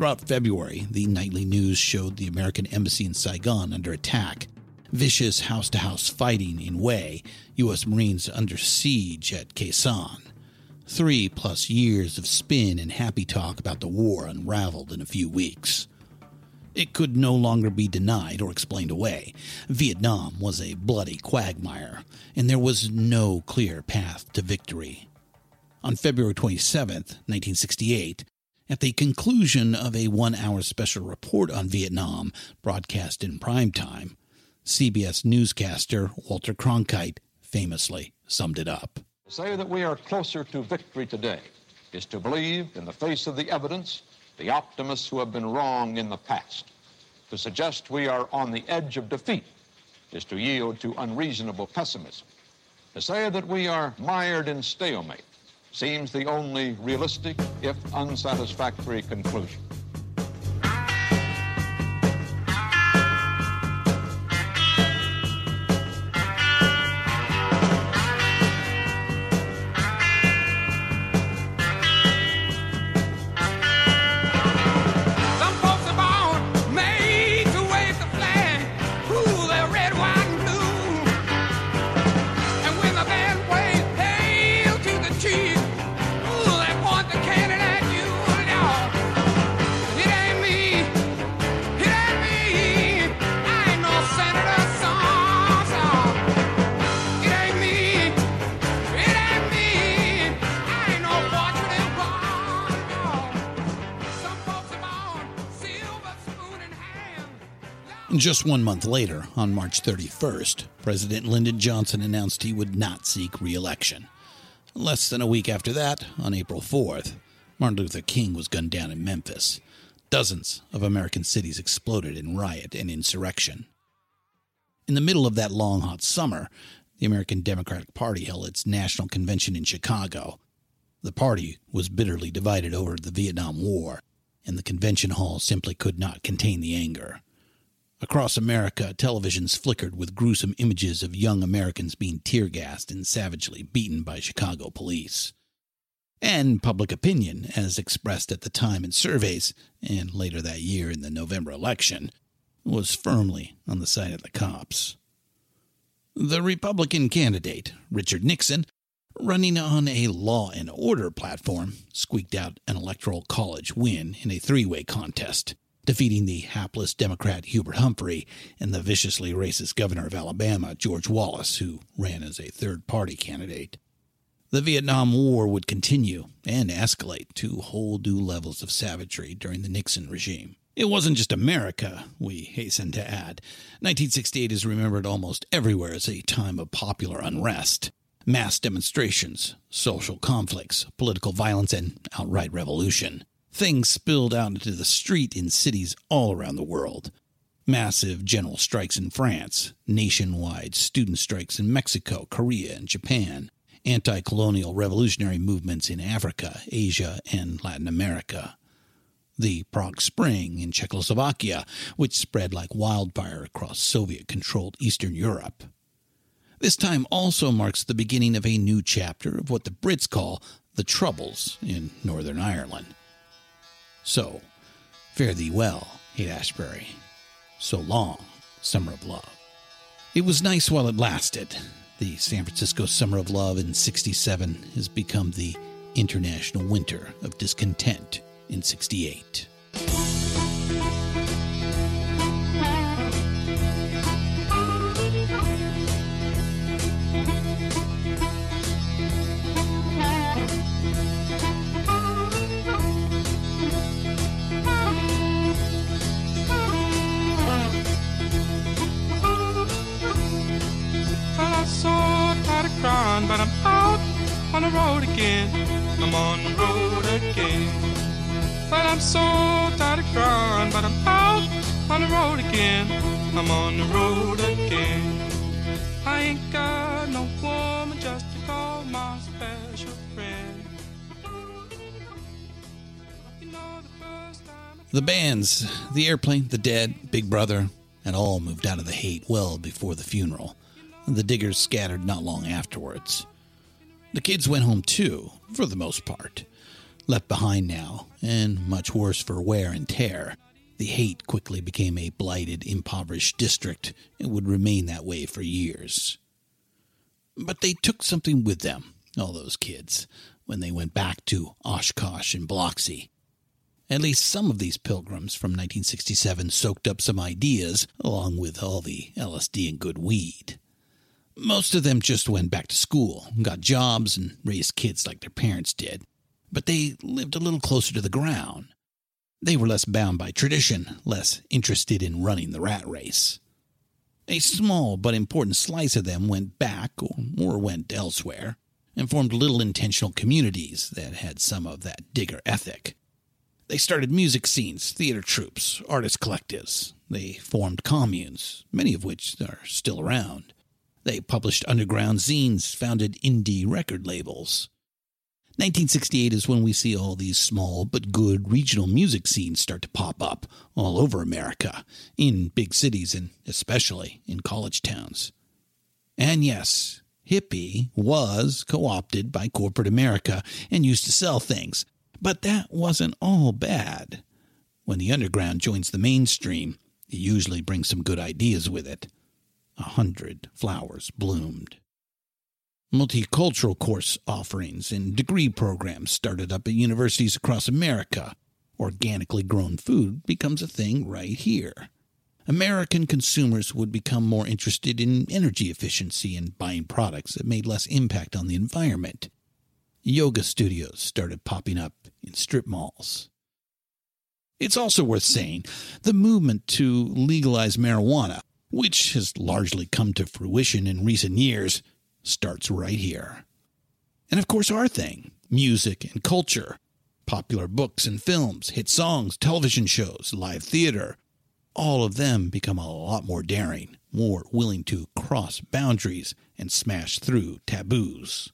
Throughout February, the nightly news showed the American embassy in Saigon under attack, vicious house to house fighting in Hue, U.S. Marines under siege at Sanh. Three plus years of spin and happy talk about the war unraveled in a few weeks. It could no longer be denied or explained away. Vietnam was a bloody quagmire, and there was no clear path to victory. On February 27, 1968, at the conclusion of a one hour special report on Vietnam broadcast in prime time, CBS newscaster Walter Cronkite famously summed it up. To say that we are closer to victory today is to believe, in the face of the evidence, the optimists who have been wrong in the past. To suggest we are on the edge of defeat is to yield to unreasonable pessimism. To say that we are mired in stalemate seems the only realistic, if unsatisfactory, conclusion. Just one month later, on March 31st, President Lyndon Johnson announced he would not seek re election. Less than a week after that, on April 4th, Martin Luther King was gunned down in Memphis. Dozens of American cities exploded in riot and insurrection. In the middle of that long, hot summer, the American Democratic Party held its national convention in Chicago. The party was bitterly divided over the Vietnam War, and the convention hall simply could not contain the anger. Across America, televisions flickered with gruesome images of young Americans being tear gassed and savagely beaten by Chicago police. And public opinion, as expressed at the time in surveys, and later that year in the November election, was firmly on the side of the cops. The Republican candidate, Richard Nixon, running on a law and order platform, squeaked out an electoral college win in a three way contest, defeating the hapless Democrat Hubert Humphrey and the viciously racist governor of Alabama, George Wallace, who ran as a third party candidate. The Vietnam War would continue and escalate to whole new levels of savagery during the Nixon regime. It wasn't just America, we hasten to add. 1968 is remembered almost everywhere as a time of popular unrest. mass demonstrations, social conflicts, political violence, and outright revolution. Things spilled out into the street in cities all around the world. Massive general strikes in France, nationwide student strikes in Mexico, Korea, and Japan, anti colonial revolutionary movements in Africa, Asia, and Latin America. The Prague Spring in Czechoslovakia, which spread like wildfire across Soviet controlled Eastern Europe. This time also marks the beginning of a new chapter of what the Brits call the Troubles in Northern Ireland. So, fare thee well, Haight Ashbury. So long, Summer of Love. It was nice while it lasted. The San Francisco Summer of Love in 67 has become the International Winter of Discontent in 68. On the road again. I'm on the road again. I'm so tired of crying, but I'm out on the road again. I'm on the road again. I ain't got no woman just to call my special friend. The bands, the airplane, the dead, Big Brother, had all moved out of the Haight well before the funeral. The diggers scattered not long afterwards. The kids went home too, for the most part. Left behind now, and much worse for wear and tear. The Haight quickly became a blighted, impoverished district and would remain that way for years. But they took something with them, all those kids, when they went back to Oshkosh and Biloxi. At least some of these pilgrims from 1967 soaked up some ideas, along with all the LSD and good weed. Most of them just went back to school, got jobs, and raised kids like their parents did. But they lived a little closer to the ground. They were less bound by tradition, less interested in running the rat race. A small but important slice of them went back or, or went elsewhere and formed little intentional communities that had some of that digger ethic. They started music scenes, theater troupes, artist collectives. They formed communes, many of which are still around. They published underground zines, founded indie record labels. 1968 is when we see all these small but good regional music scenes start to pop up all over America, in big cities and especially in college towns. And yes, hippie was co opted by corporate America and used to sell things, but that wasn't all bad. When the underground joins the mainstream, it usually brings some good ideas with it. A hundred flowers bloomed. Multicultural course offerings and degree programs started up at universities across America. Organically grown food becomes a thing right here. American consumers would become more interested in energy efficiency and buying products that made less impact on the environment. Yoga studios started popping up in strip malls. It's also worth saying the movement to legalize marijuana, which has largely come to fruition in recent years, starts right here. And of course, our thing music and culture, popular books and films, hit songs, television shows, live theater. All of them become a lot more daring, more willing to cross boundaries and smash through taboos.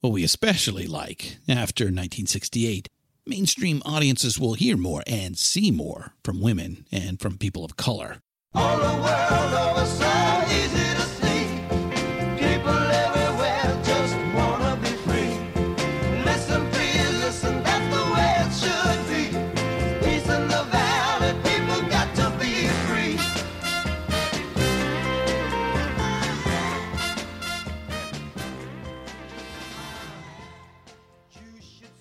What we especially like after 1968, mainstream audiences will hear more and see more from women and from people of color.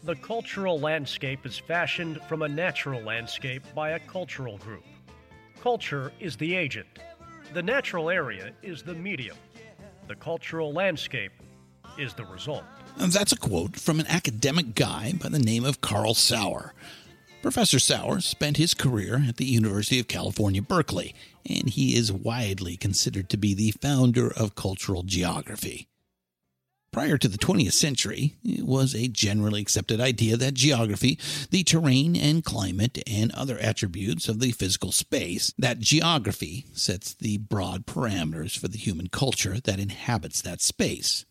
The cultural landscape is fashioned from a natural landscape by a cultural group. Culture is the agent. The natural area is the medium. The cultural landscape is the result. And that's a quote from an academic guy by the name of Carl Sauer. Professor Sauer spent his career at the University of California, Berkeley, and he is widely considered to be the founder of cultural geography. Prior to the 20th century, it was a generally accepted idea that geography, the terrain and climate, and other attributes of the physical space, that geography sets the broad parameters for the human culture that inhabits that space.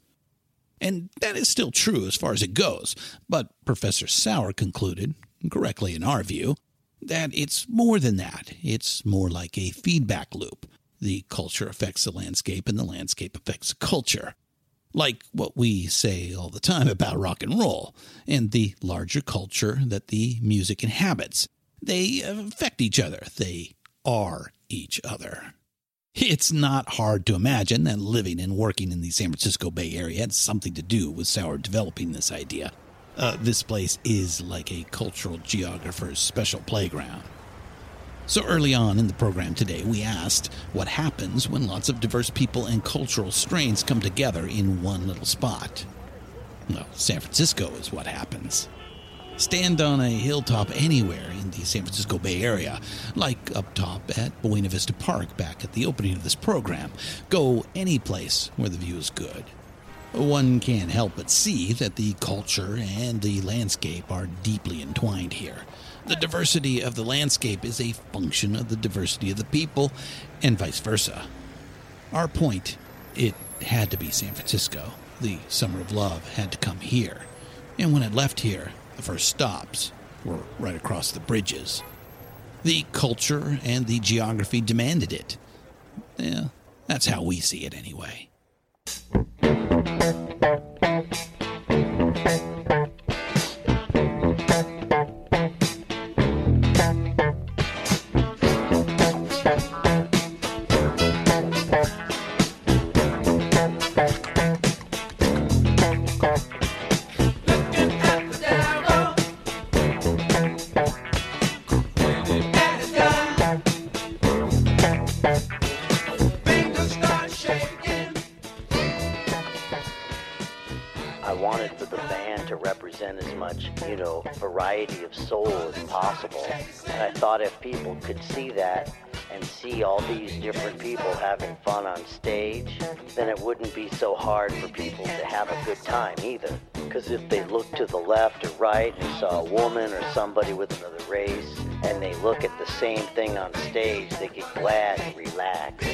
And that is still true as far as it goes, but Professor Sauer concluded, correctly in our view, that it's more than that. It's more like a feedback loop. The culture affects the landscape, and the landscape affects the culture like what we say all the time about rock and roll and the larger culture that the music inhabits. They affect each other, they are each other. It's not hard to imagine that living and working in the San Francisco Bay Area had something to do with Sauer developing this idea. Uh, this place is like a cultural geographer's special playground. So early on in the program today, we asked what happens when lots of diverse people and cultural strains come together in one little spot. Well, San Francisco is what happens. Stand on a hilltop anywhere in the San Francisco Bay Area, like up top at Buena Vista Park back at the opening of this program. Go any place where the view is good. One can't help but see that the culture and the landscape are deeply entwined here. The diversity of the landscape is a function of the diversity of the people, and vice versa. Our point, it had to be San Francisco. The summer of love had to come here. And when it left here, the first stops were right across the bridges. The culture and the geography demanded it. Yeah, that's how we see it anyway. Much, you know, variety of soul as possible. And I thought if people could see that and see all these different people having fun on stage, then it wouldn't be so hard for people to have a good time either. Because if they look to the left or right and saw a woman or somebody with another race, and they look at the same thing on stage, they get glad and relaxed.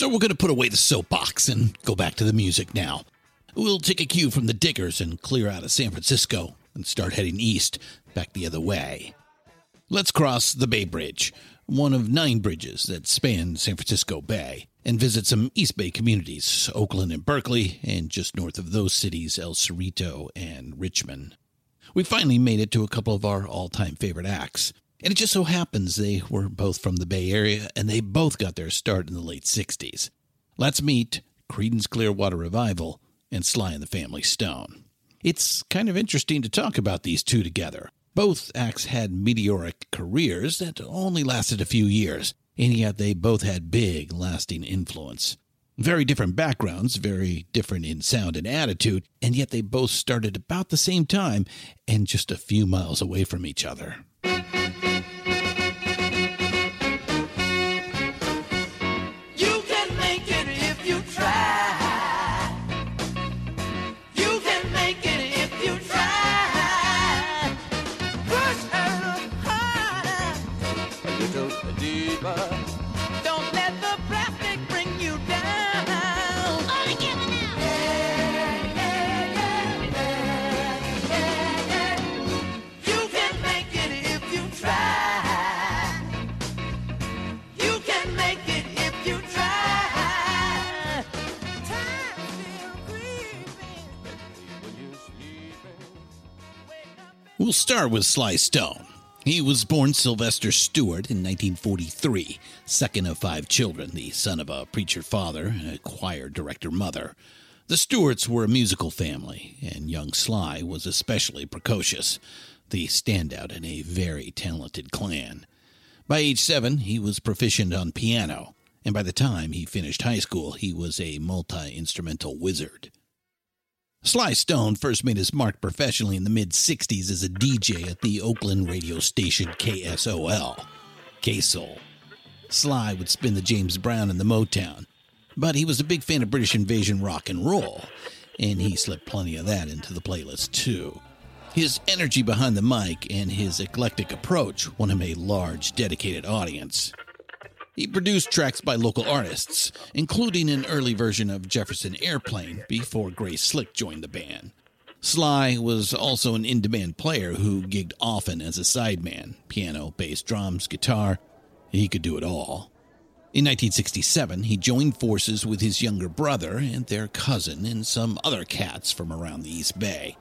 So we're going to put away the soapbox and go back to the music now. We'll take a cue from the diggers and clear out of San Francisco and start heading east, back the other way. Let's cross the Bay Bridge, one of nine bridges that span San Francisco Bay, and visit some East Bay communities, Oakland and Berkeley, and just north of those cities, El Cerrito and Richmond. We finally made it to a couple of our all time favorite acts. And it just so happens they were both from the Bay Area and they both got their start in the late 60s. Let's meet Creedence Clearwater Revival and Sly and the Family Stone. It's kind of interesting to talk about these two together. Both acts had meteoric careers that only lasted a few years, and yet they both had big, lasting influence. Very different backgrounds, very different in sound and attitude, and yet they both started about the same time and just a few miles away from each other. We'll start with Sly Stone. He was born Sylvester Stewart in 1943, second of five children, the son of a preacher father and a choir director mother. The Stewarts were a musical family, and young Sly was especially precocious, the standout in a very talented clan. By age seven, he was proficient on piano, and by the time he finished high school, he was a multi instrumental wizard. Sly Stone first made his mark professionally in the mid 60s as a DJ at the Oakland radio station KSOL, K-Soul. Sly would spin the James Brown and the Motown, but he was a big fan of British invasion rock and roll, and he slipped plenty of that into the playlist too. His energy behind the mic and his eclectic approach won him a large, dedicated audience. He produced tracks by local artists, including an early version of Jefferson Airplane before Grace Slick joined the band. Sly was also an in demand player who gigged often as a sideman piano, bass, drums, guitar. He could do it all. In 1967, he joined forces with his younger brother and their cousin and some other cats from around the East Bay.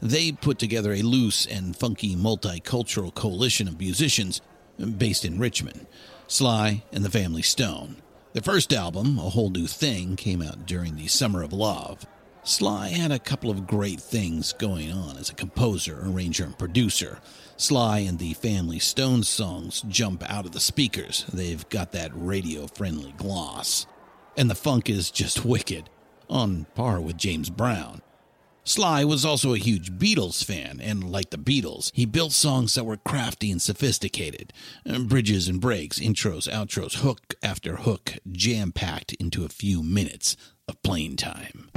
They put together a loose and funky multicultural coalition of musicians based in Richmond. Sly and the Family Stone. Their first album, A Whole New Thing, came out during the Summer of Love. Sly had a couple of great things going on as a composer, arranger, and producer. Sly and the Family Stone songs jump out of the speakers. They've got that radio friendly gloss. And the funk is just wicked, on par with James Brown. Sly was also a huge Beatles fan, and like the Beatles, he built songs that were crafty and sophisticated. Uh, Bridges and breaks, intros, outros, hook after hook, jam packed into a few minutes of playing time.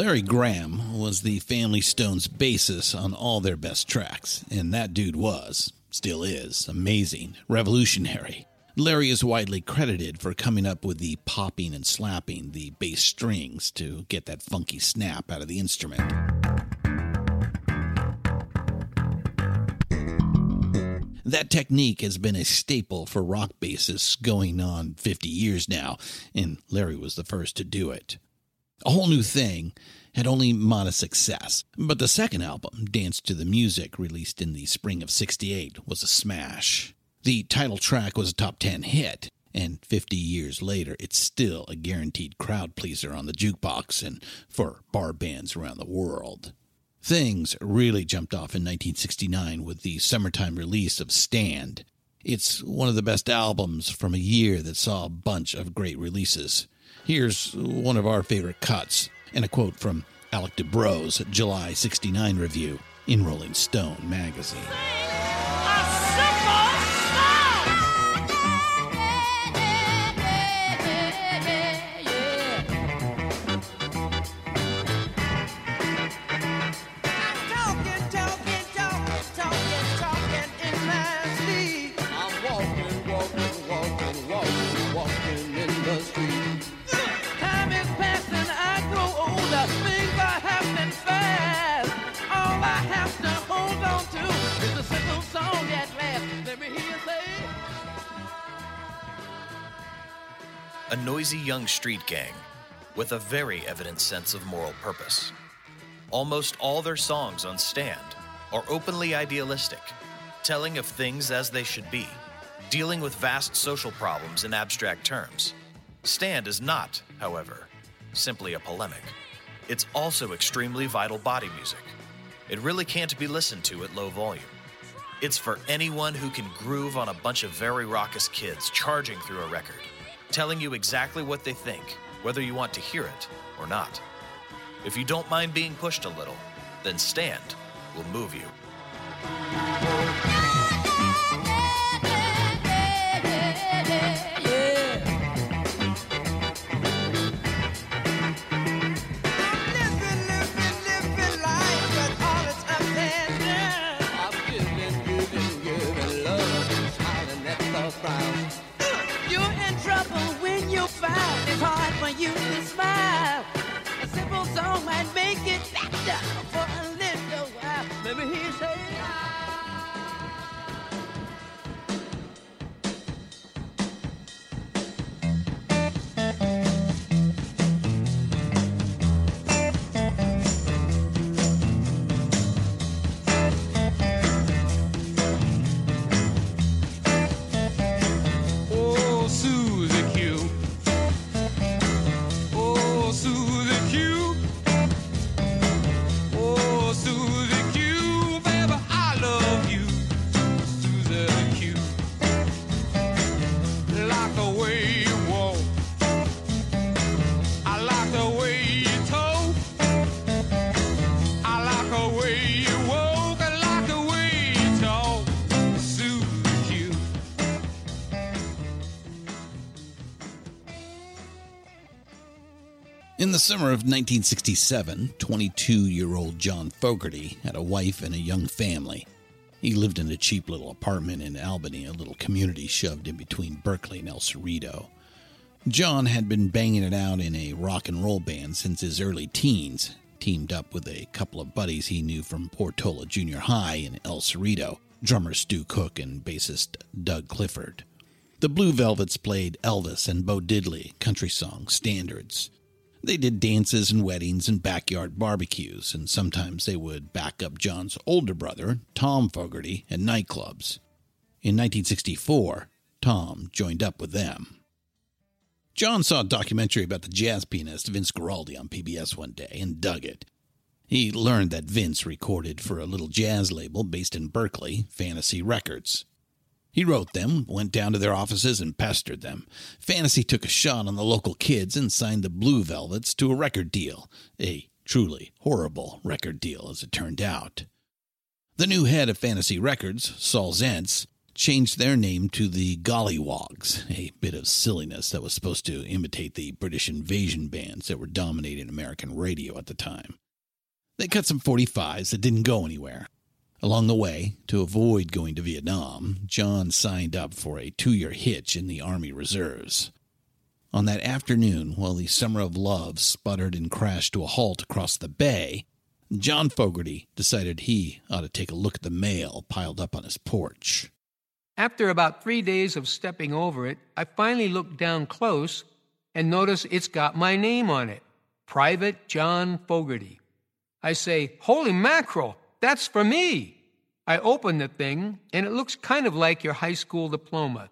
Larry Graham was the Family Stone's basis on all their best tracks, and that dude was, still is, amazing, revolutionary. Larry is widely credited for coming up with the popping and slapping the bass strings to get that funky snap out of the instrument. That technique has been a staple for rock bassists going on 50 years now, and Larry was the first to do it. A whole new thing had only modest success, but the second album, Dance to the Music, released in the spring of 68, was a smash. The title track was a top 10 hit, and 50 years later, it's still a guaranteed crowd pleaser on the jukebox and for bar bands around the world. Things really jumped off in 1969 with the summertime release of Stand. It's one of the best albums from a year that saw a bunch of great releases. Here's one of our favorite cuts, and a quote from Alec Dubro's July 69 review in Rolling Stone magazine. A noisy young street gang with a very evident sense of moral purpose. Almost all their songs on Stand are openly idealistic, telling of things as they should be, dealing with vast social problems in abstract terms. Stand is not, however, simply a polemic. It's also extremely vital body music. It really can't be listened to at low volume. It's for anyone who can groove on a bunch of very raucous kids charging through a record, telling you exactly what they think, whether you want to hear it or not. If you don't mind being pushed a little, then Stand We'll move you. It summer of 1967, 22 year old John Fogerty had a wife and a young family. He lived in a cheap little apartment in Albany, a little community shoved in between Berkeley and El Cerrito. John had been banging it out in a rock and roll band since his early teens, teamed up with a couple of buddies he knew from Portola Junior High in El Cerrito, drummer Stu Cook and bassist Doug Clifford. The Blue Velvets played Elvis and Bo Diddley country song standards. They did dances and weddings and backyard barbecues, and sometimes they would back up John's older brother, Tom Fogerty, at nightclubs. In 1964, Tom joined up with them. John saw a documentary about the jazz pianist Vince Guaraldi on PBS one day and dug it. He learned that Vince recorded for a little jazz label based in Berkeley, Fantasy Records. He wrote them, went down to their offices, and pestered them. Fantasy took a shot on the local kids and signed the Blue Velvets to a record deal. A truly horrible record deal, as it turned out. The new head of Fantasy Records, Saul Zaentz, changed their name to the Golliwogs, a bit of silliness that was supposed to imitate the British invasion bands that were dominating American radio at the time. They cut some 45s that didn't go anywhere. Along the way, to avoid going to Vietnam, John signed up for a two year hitch in the Army Reserves. On that afternoon, while the Summer of Love sputtered and crashed to a halt across the bay, John Fogerty decided he ought to take a look at the mail piled up on his porch. After about three days of stepping over it, I finally looked down close and notice it's got my name on it Private John Fogerty. I say, Holy mackerel, that's for me. I open the thing, and it looks kind of like your high school diploma.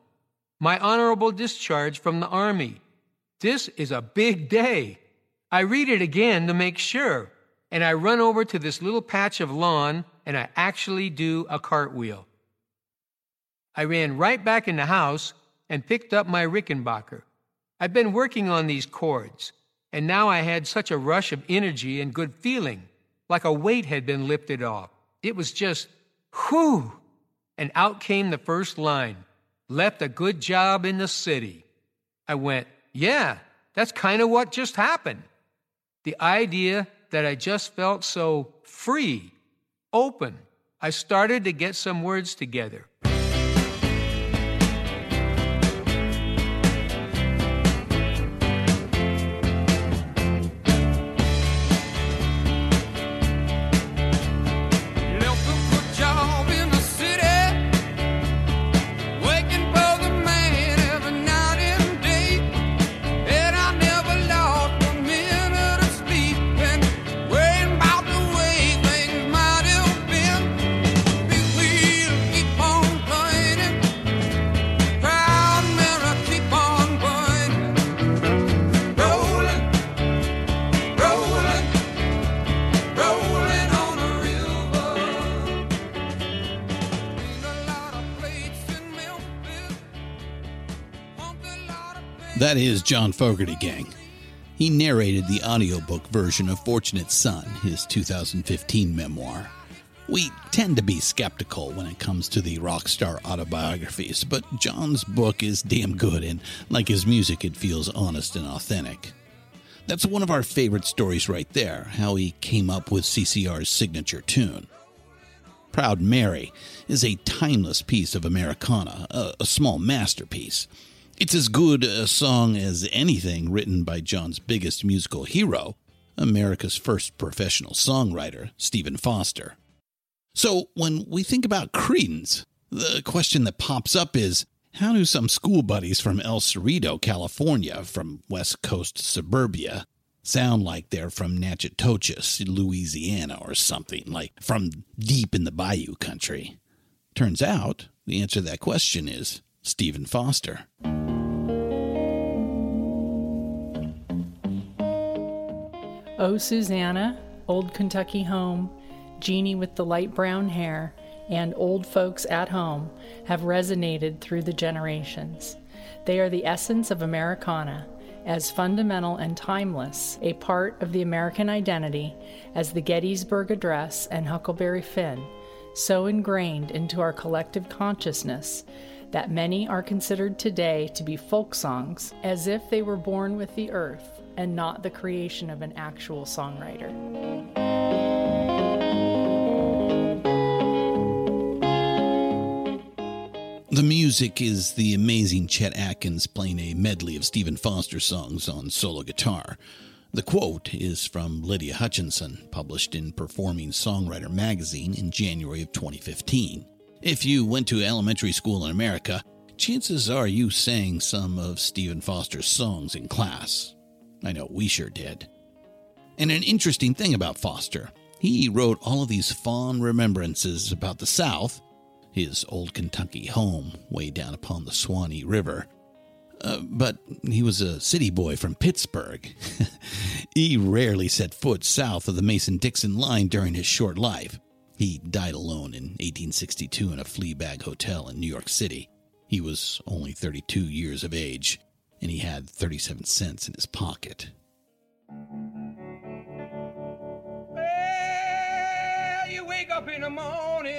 My honorable discharge from the Army. This is a big day. I read it again to make sure, and I run over to this little patch of lawn, and I actually do a cartwheel. I ran right back in the house and picked up my Rickenbacker. I've been working on these chords, and now I had such a rush of energy and good feeling, like a weight had been lifted off. It was just, whew! And out came the first line left a good job in the city. I went, yeah, that's kind of what just happened. The idea that I just felt so free, open. I started to get some words together. That is John Fogerty Gang. He narrated the audiobook version of Fortunate Son, his 2015 memoir. We tend to be skeptical when it comes to the rock star autobiographies, but John's book is damn good, and like his music, it feels honest and authentic. That's one of our favorite stories right there how he came up with CCR's signature tune. Proud Mary is a timeless piece of Americana, a, a small masterpiece. It's as good a song as anything written by John's biggest musical hero, America's first professional songwriter, Stephen Foster. So, when we think about Creedence, the question that pops up is how do some school buddies from El Cerrito, California, from West Coast suburbia, sound like they're from Natchitoches, Louisiana, or something, like from deep in the bayou country? Turns out the answer to that question is Stephen Foster. Oh, Susanna, Old Kentucky Home, Jeanie with the light brown hair, and Old Folks at Home have resonated through the generations. They are the essence of Americana, as fundamental and timeless a part of the American identity as the Gettysburg Address and Huckleberry Finn, so ingrained into our collective consciousness that many are considered today to be folk songs, as if they were born with the earth and not the creation of an actual songwriter. The music is the amazing Chet Atkins playing a medley of Stephen Foster songs on solo guitar. The quote is from Lydia Hutchinson, published in Performing Songwriter magazine in January of 2015. If you went to elementary school in America, chances are you sang some of Stephen Foster's songs in class. I know we sure did. And an interesting thing about Foster, he wrote all of these fond remembrances about the South, his old Kentucky home way down upon the Swanee River. Uh, but he was a city boy from Pittsburgh. he rarely set foot south of the Mason Dixon line during his short life. He died alone in 1862 in a flea bag hotel in New York City. He was only 32 years of age, and he had 37 cents in his pocket. Well, you wake up in the morning,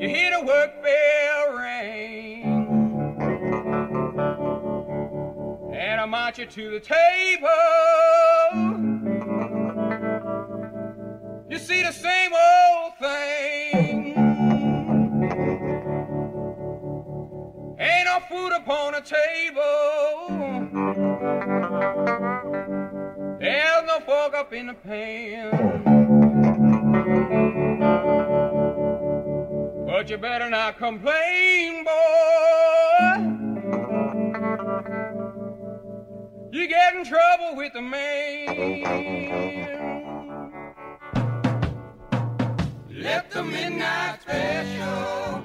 you hear the work bell ring, and I march you to the table. You see the same old thing. Upon a table. There's no fork up in the pan. But you better not complain, boy. You get in trouble with the man. Let the midnight special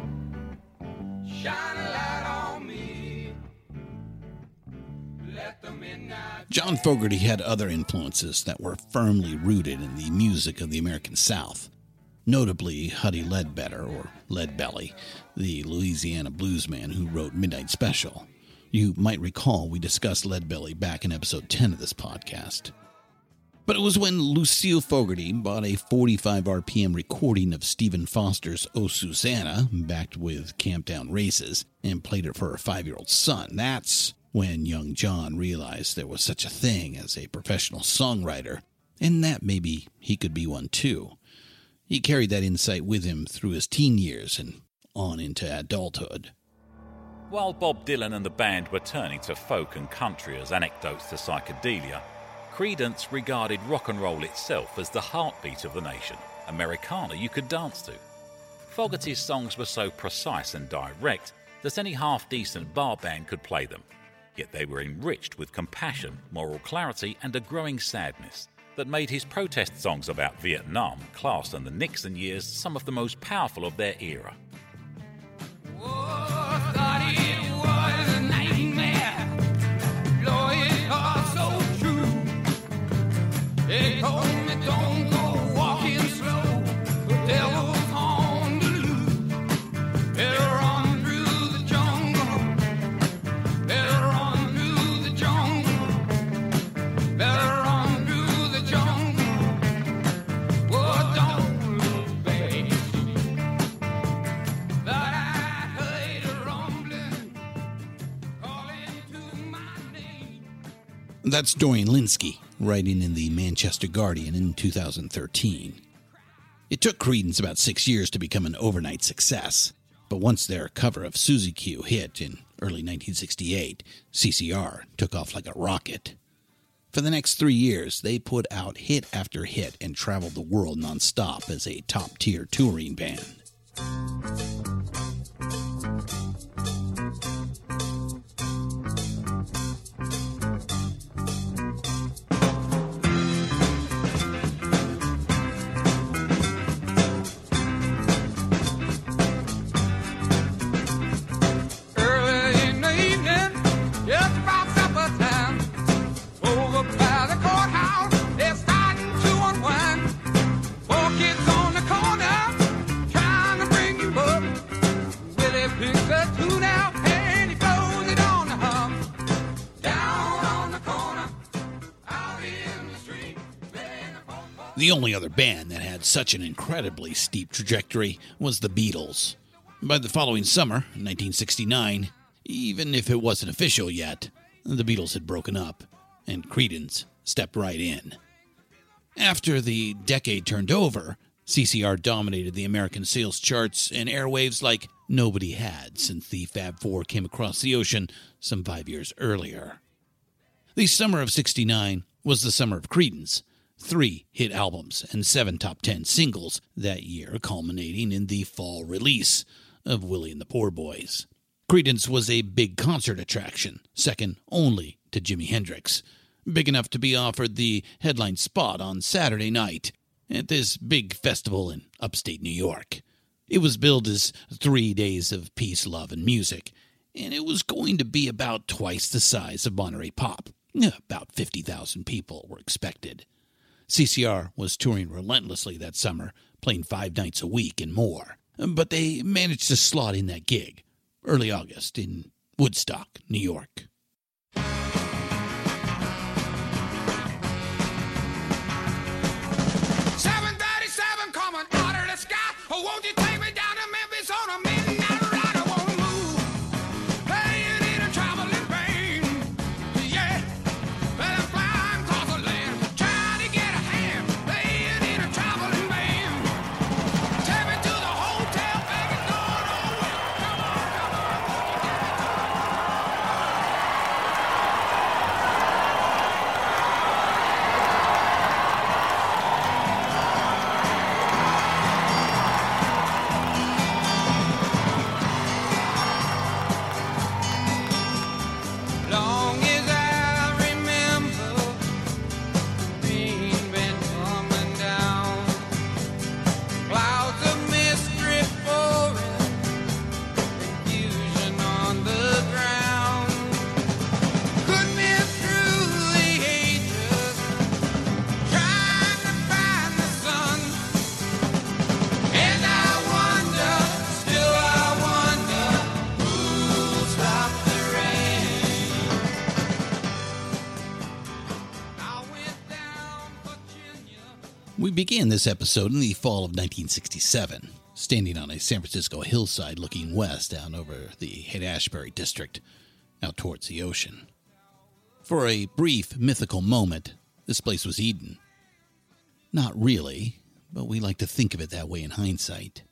shine a light on John Fogerty had other influences that were firmly rooted in the music of the American South, notably Huddie Ledbetter, or Leadbelly, the Louisiana bluesman who wrote Midnight Special. You might recall we discussed Leadbelly back in episode 10 of this podcast. But it was when Lucille Fogerty bought a 45 RPM recording of Stephen Foster's Oh Susanna, backed with Camptown Races, and played it for her five year old son. That's when young John realized there was such a thing as a professional songwriter, and that maybe he could be one too. He carried that insight with him through his teen years and on into adulthood. While Bob Dylan and the band were turning to folk and country as anecdotes to psychedelia, Creedence regarded rock and roll itself as the heartbeat of the nation, Americana you could dance to. Fogerty's songs were so precise and direct that any half decent bar band could play them, yet they were enriched with compassion, moral clarity, and a growing sadness that made his protest songs about Vietnam, class, and the Nixon years some of the most powerful of their era. That's Dorian Lynskey, writing in the Manchester Guardian in 2013. It took Creedence about six years to become an overnight success. But once their cover of Suzy Q hit in early 1968, CCR took off like a rocket. For the next three years, they put out hit after hit and traveled the world nonstop as a top tier touring band. The only other band that had such an incredibly steep trajectory was the Beatles. By the following summer, 1969, even if it wasn't official yet, the Beatles had broken up, and Creedence stepped right in. After the decade turned over, CCR dominated the American sales charts and airwaves like nobody had since the Fab Four came across the ocean some five years earlier. The summer of 69 was the summer of Creedence. Three hit albums and seven top ten singles that year, culminating in the fall release of Willie and the Poor Boys. Creedence was a big concert attraction, second only to Jimi Hendrix. Big enough to be offered the headline spot on Saturday night at this big festival in upstate New York. It was billed as three days of peace, love, and music, and it was going to be about twice the size of Monterey Pop. About 50,000 people were expected. CCR was touring relentlessly that summer, playing five nights a week and more. But they managed to slot in that gig early August in Woodstock, New York. We began this episode in the fall of 1967, standing on a San Francisco hillside looking west down over the Haight Ashbury district, out towards the ocean. For a brief mythical moment, this place was Eden. Not really, but we like to think of it that way in hindsight.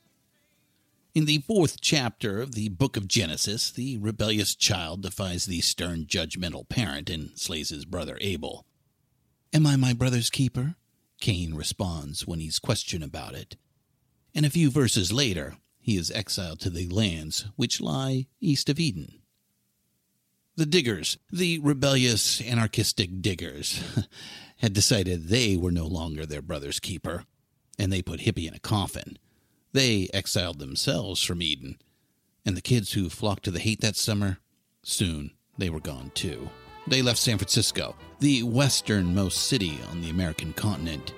In the fourth chapter of the book of Genesis, the rebellious child defies the stern, judgmental parent and slays his brother Abel. Am I my brother's keeper? Cain responds when he's questioned about it. And a few verses later, he is exiled to the lands which lie east of Eden. The diggers, the rebellious, anarchistic diggers, had decided they were no longer their brother's keeper, and they put Hippie in a coffin. They exiled themselves from Eden, and the kids who flocked to the Haight that summer, soon they were gone too. They left San Francisco, the westernmost city on the American continent,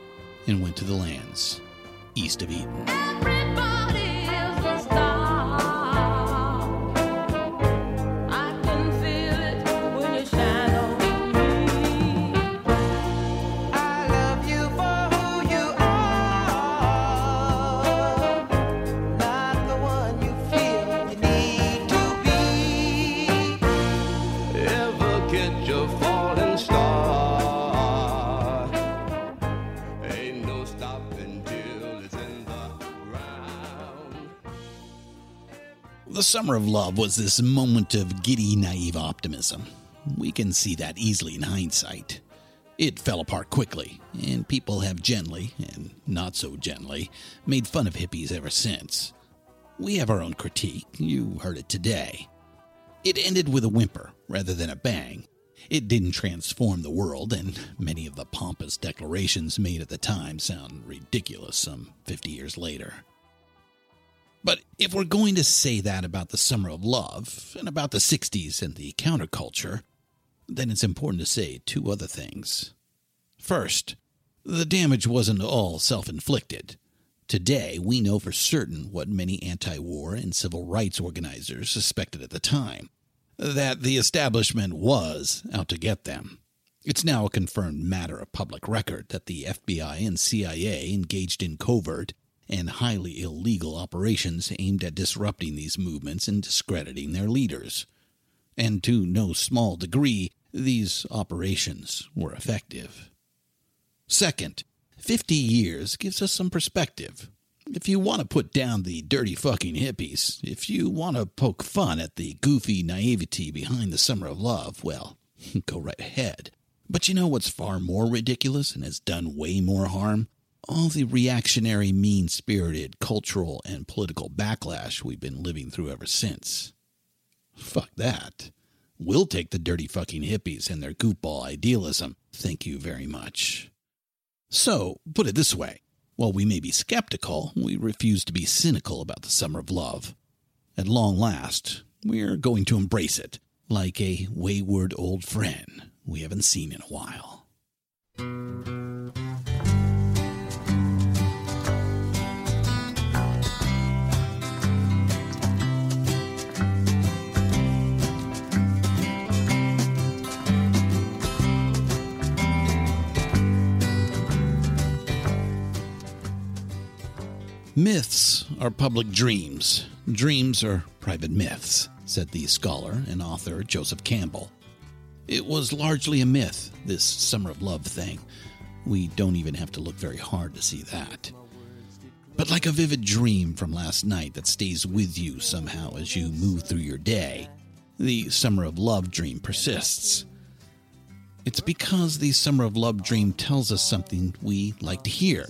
and went to the lands east of Eden. Ever the Summer of Love was this moment of giddy, naive optimism. We can see that easily in hindsight. It fell apart quickly, and people have gently, and not so gently, made fun of hippies ever since. We have our own critique. You heard it today. It ended with a whimper rather than a bang. It didn't transform the world, and many of the pompous declarations made at the time sound ridiculous some 50 years later. But if we're going to say that about the Summer of Love, and about the 60s and the counterculture, then it's important to say two other things. First, the damage wasn't all self inflicted. Today, we know for certain what many anti war and civil rights organizers suspected at the time that the establishment was out to get them. It's now a confirmed matter of public record that the FBI and CIA engaged in covert and highly illegal operations aimed at disrupting these movements and discrediting their leaders. And to no small degree, these operations were effective. Second, 50 years gives us some perspective. If you want to put down the dirty fucking hippies, if you want to poke fun at the goofy naivety behind the Summer of Love, well, go right ahead. But you know what's far more ridiculous and has done way more harm? All the reactionary, mean spirited cultural and political backlash we've been living through ever since. Fuck that. We'll take the dirty fucking hippies and their goofball idealism. Thank you very much. So, put it this way while we may be skeptical, we refuse to be cynical about the Summer of Love. At long last, we're going to embrace it like a wayward old friend we haven't seen in a while. Myths are public dreams. Dreams are private myths, said the scholar and author Joseph Campbell. It was largely a myth, this Summer of Love thing. We don't even have to look very hard to see that. But like a vivid dream from last night that stays with you somehow as you move through your day, the Summer of Love dream persists. It's because the Summer of Love dream tells us something we like to hear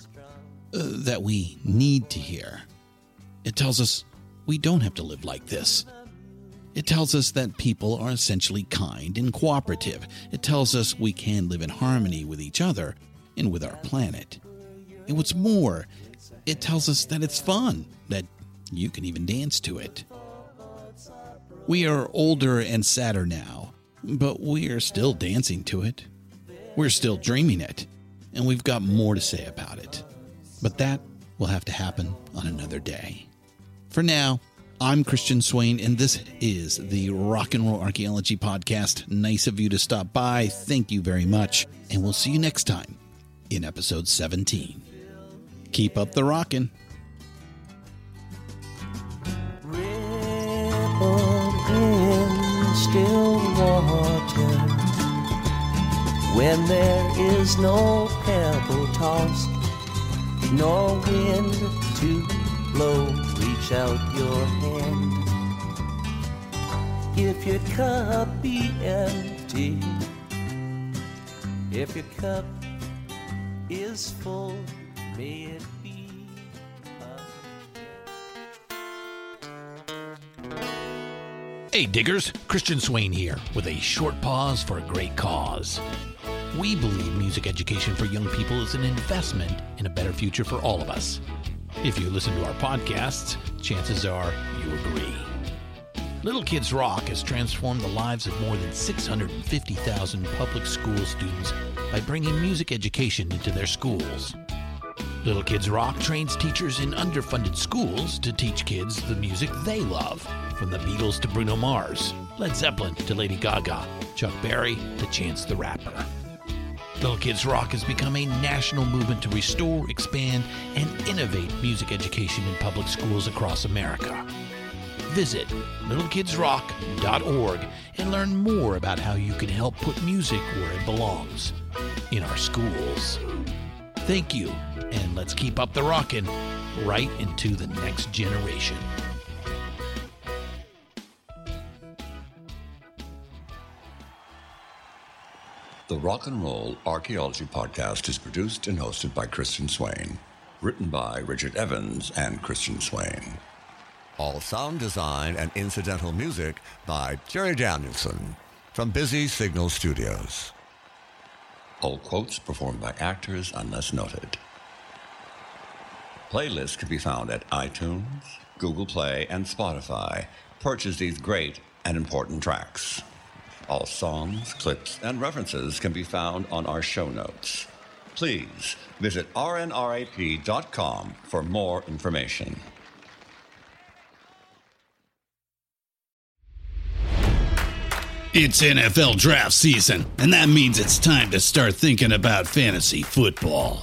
that we need to hear. It tells us we don't have to live like this. It tells us that people are essentially kind and cooperative. It tells us we can live in harmony with each other and with our planet. And what's more, it tells us that it's fun, that you can even dance to it. We are older and sadder now, but we are still dancing to it. We're still dreaming it, and we've got more to say about it. But that will have to happen on another day. For now, I'm Christian Swain, and this is the Rock and Roll Archaeology Podcast. Nice of you to stop by. Thank you very much. And we'll see you next time in episode 17. Keep up the rockin'. when there is no pebble tossed nor wind to blow reach out your hand. If your cup be empty if your cup is full may it be Hey, diggers, Christian Swain here with a short pause for a great cause. We believe music education for young people is an investment in a better future for all of us. If you listen to our podcasts, chances are you agree. Little Kids Rock has transformed the lives of more than 650,000 public school students by bringing music education into their schools. Little Kids Rock trains teachers in underfunded schools to teach kids the music they love, from the Beatles to Bruno Mars, Led Zeppelin to Lady Gaga, Chuck Berry to Chance the Rapper. Little Kids Rock has become a national movement to restore, expand, and innovate music education in public schools across America. Visit littlekidsrock.org and learn more about how you can help put music where it belongs in our schools. Thank you, and let's keep up the rockin' right into the next generation. The Rock and Roll Archaeology Podcast is produced and hosted by Christian Swain. Written by Richard Evans and Christian Swain. All sound design and incidental music by Jerry Danielson from Busy Signal Studios. All quotes performed by actors unless noted. Playlists can be found at iTunes, Google Play, and Spotify. Purchase these great and important tracks. All songs, clips, and references can be found on our show notes. Please visit rnrap.com for more information. It's NFL draft season, and that means it's time to start thinking about fantasy football.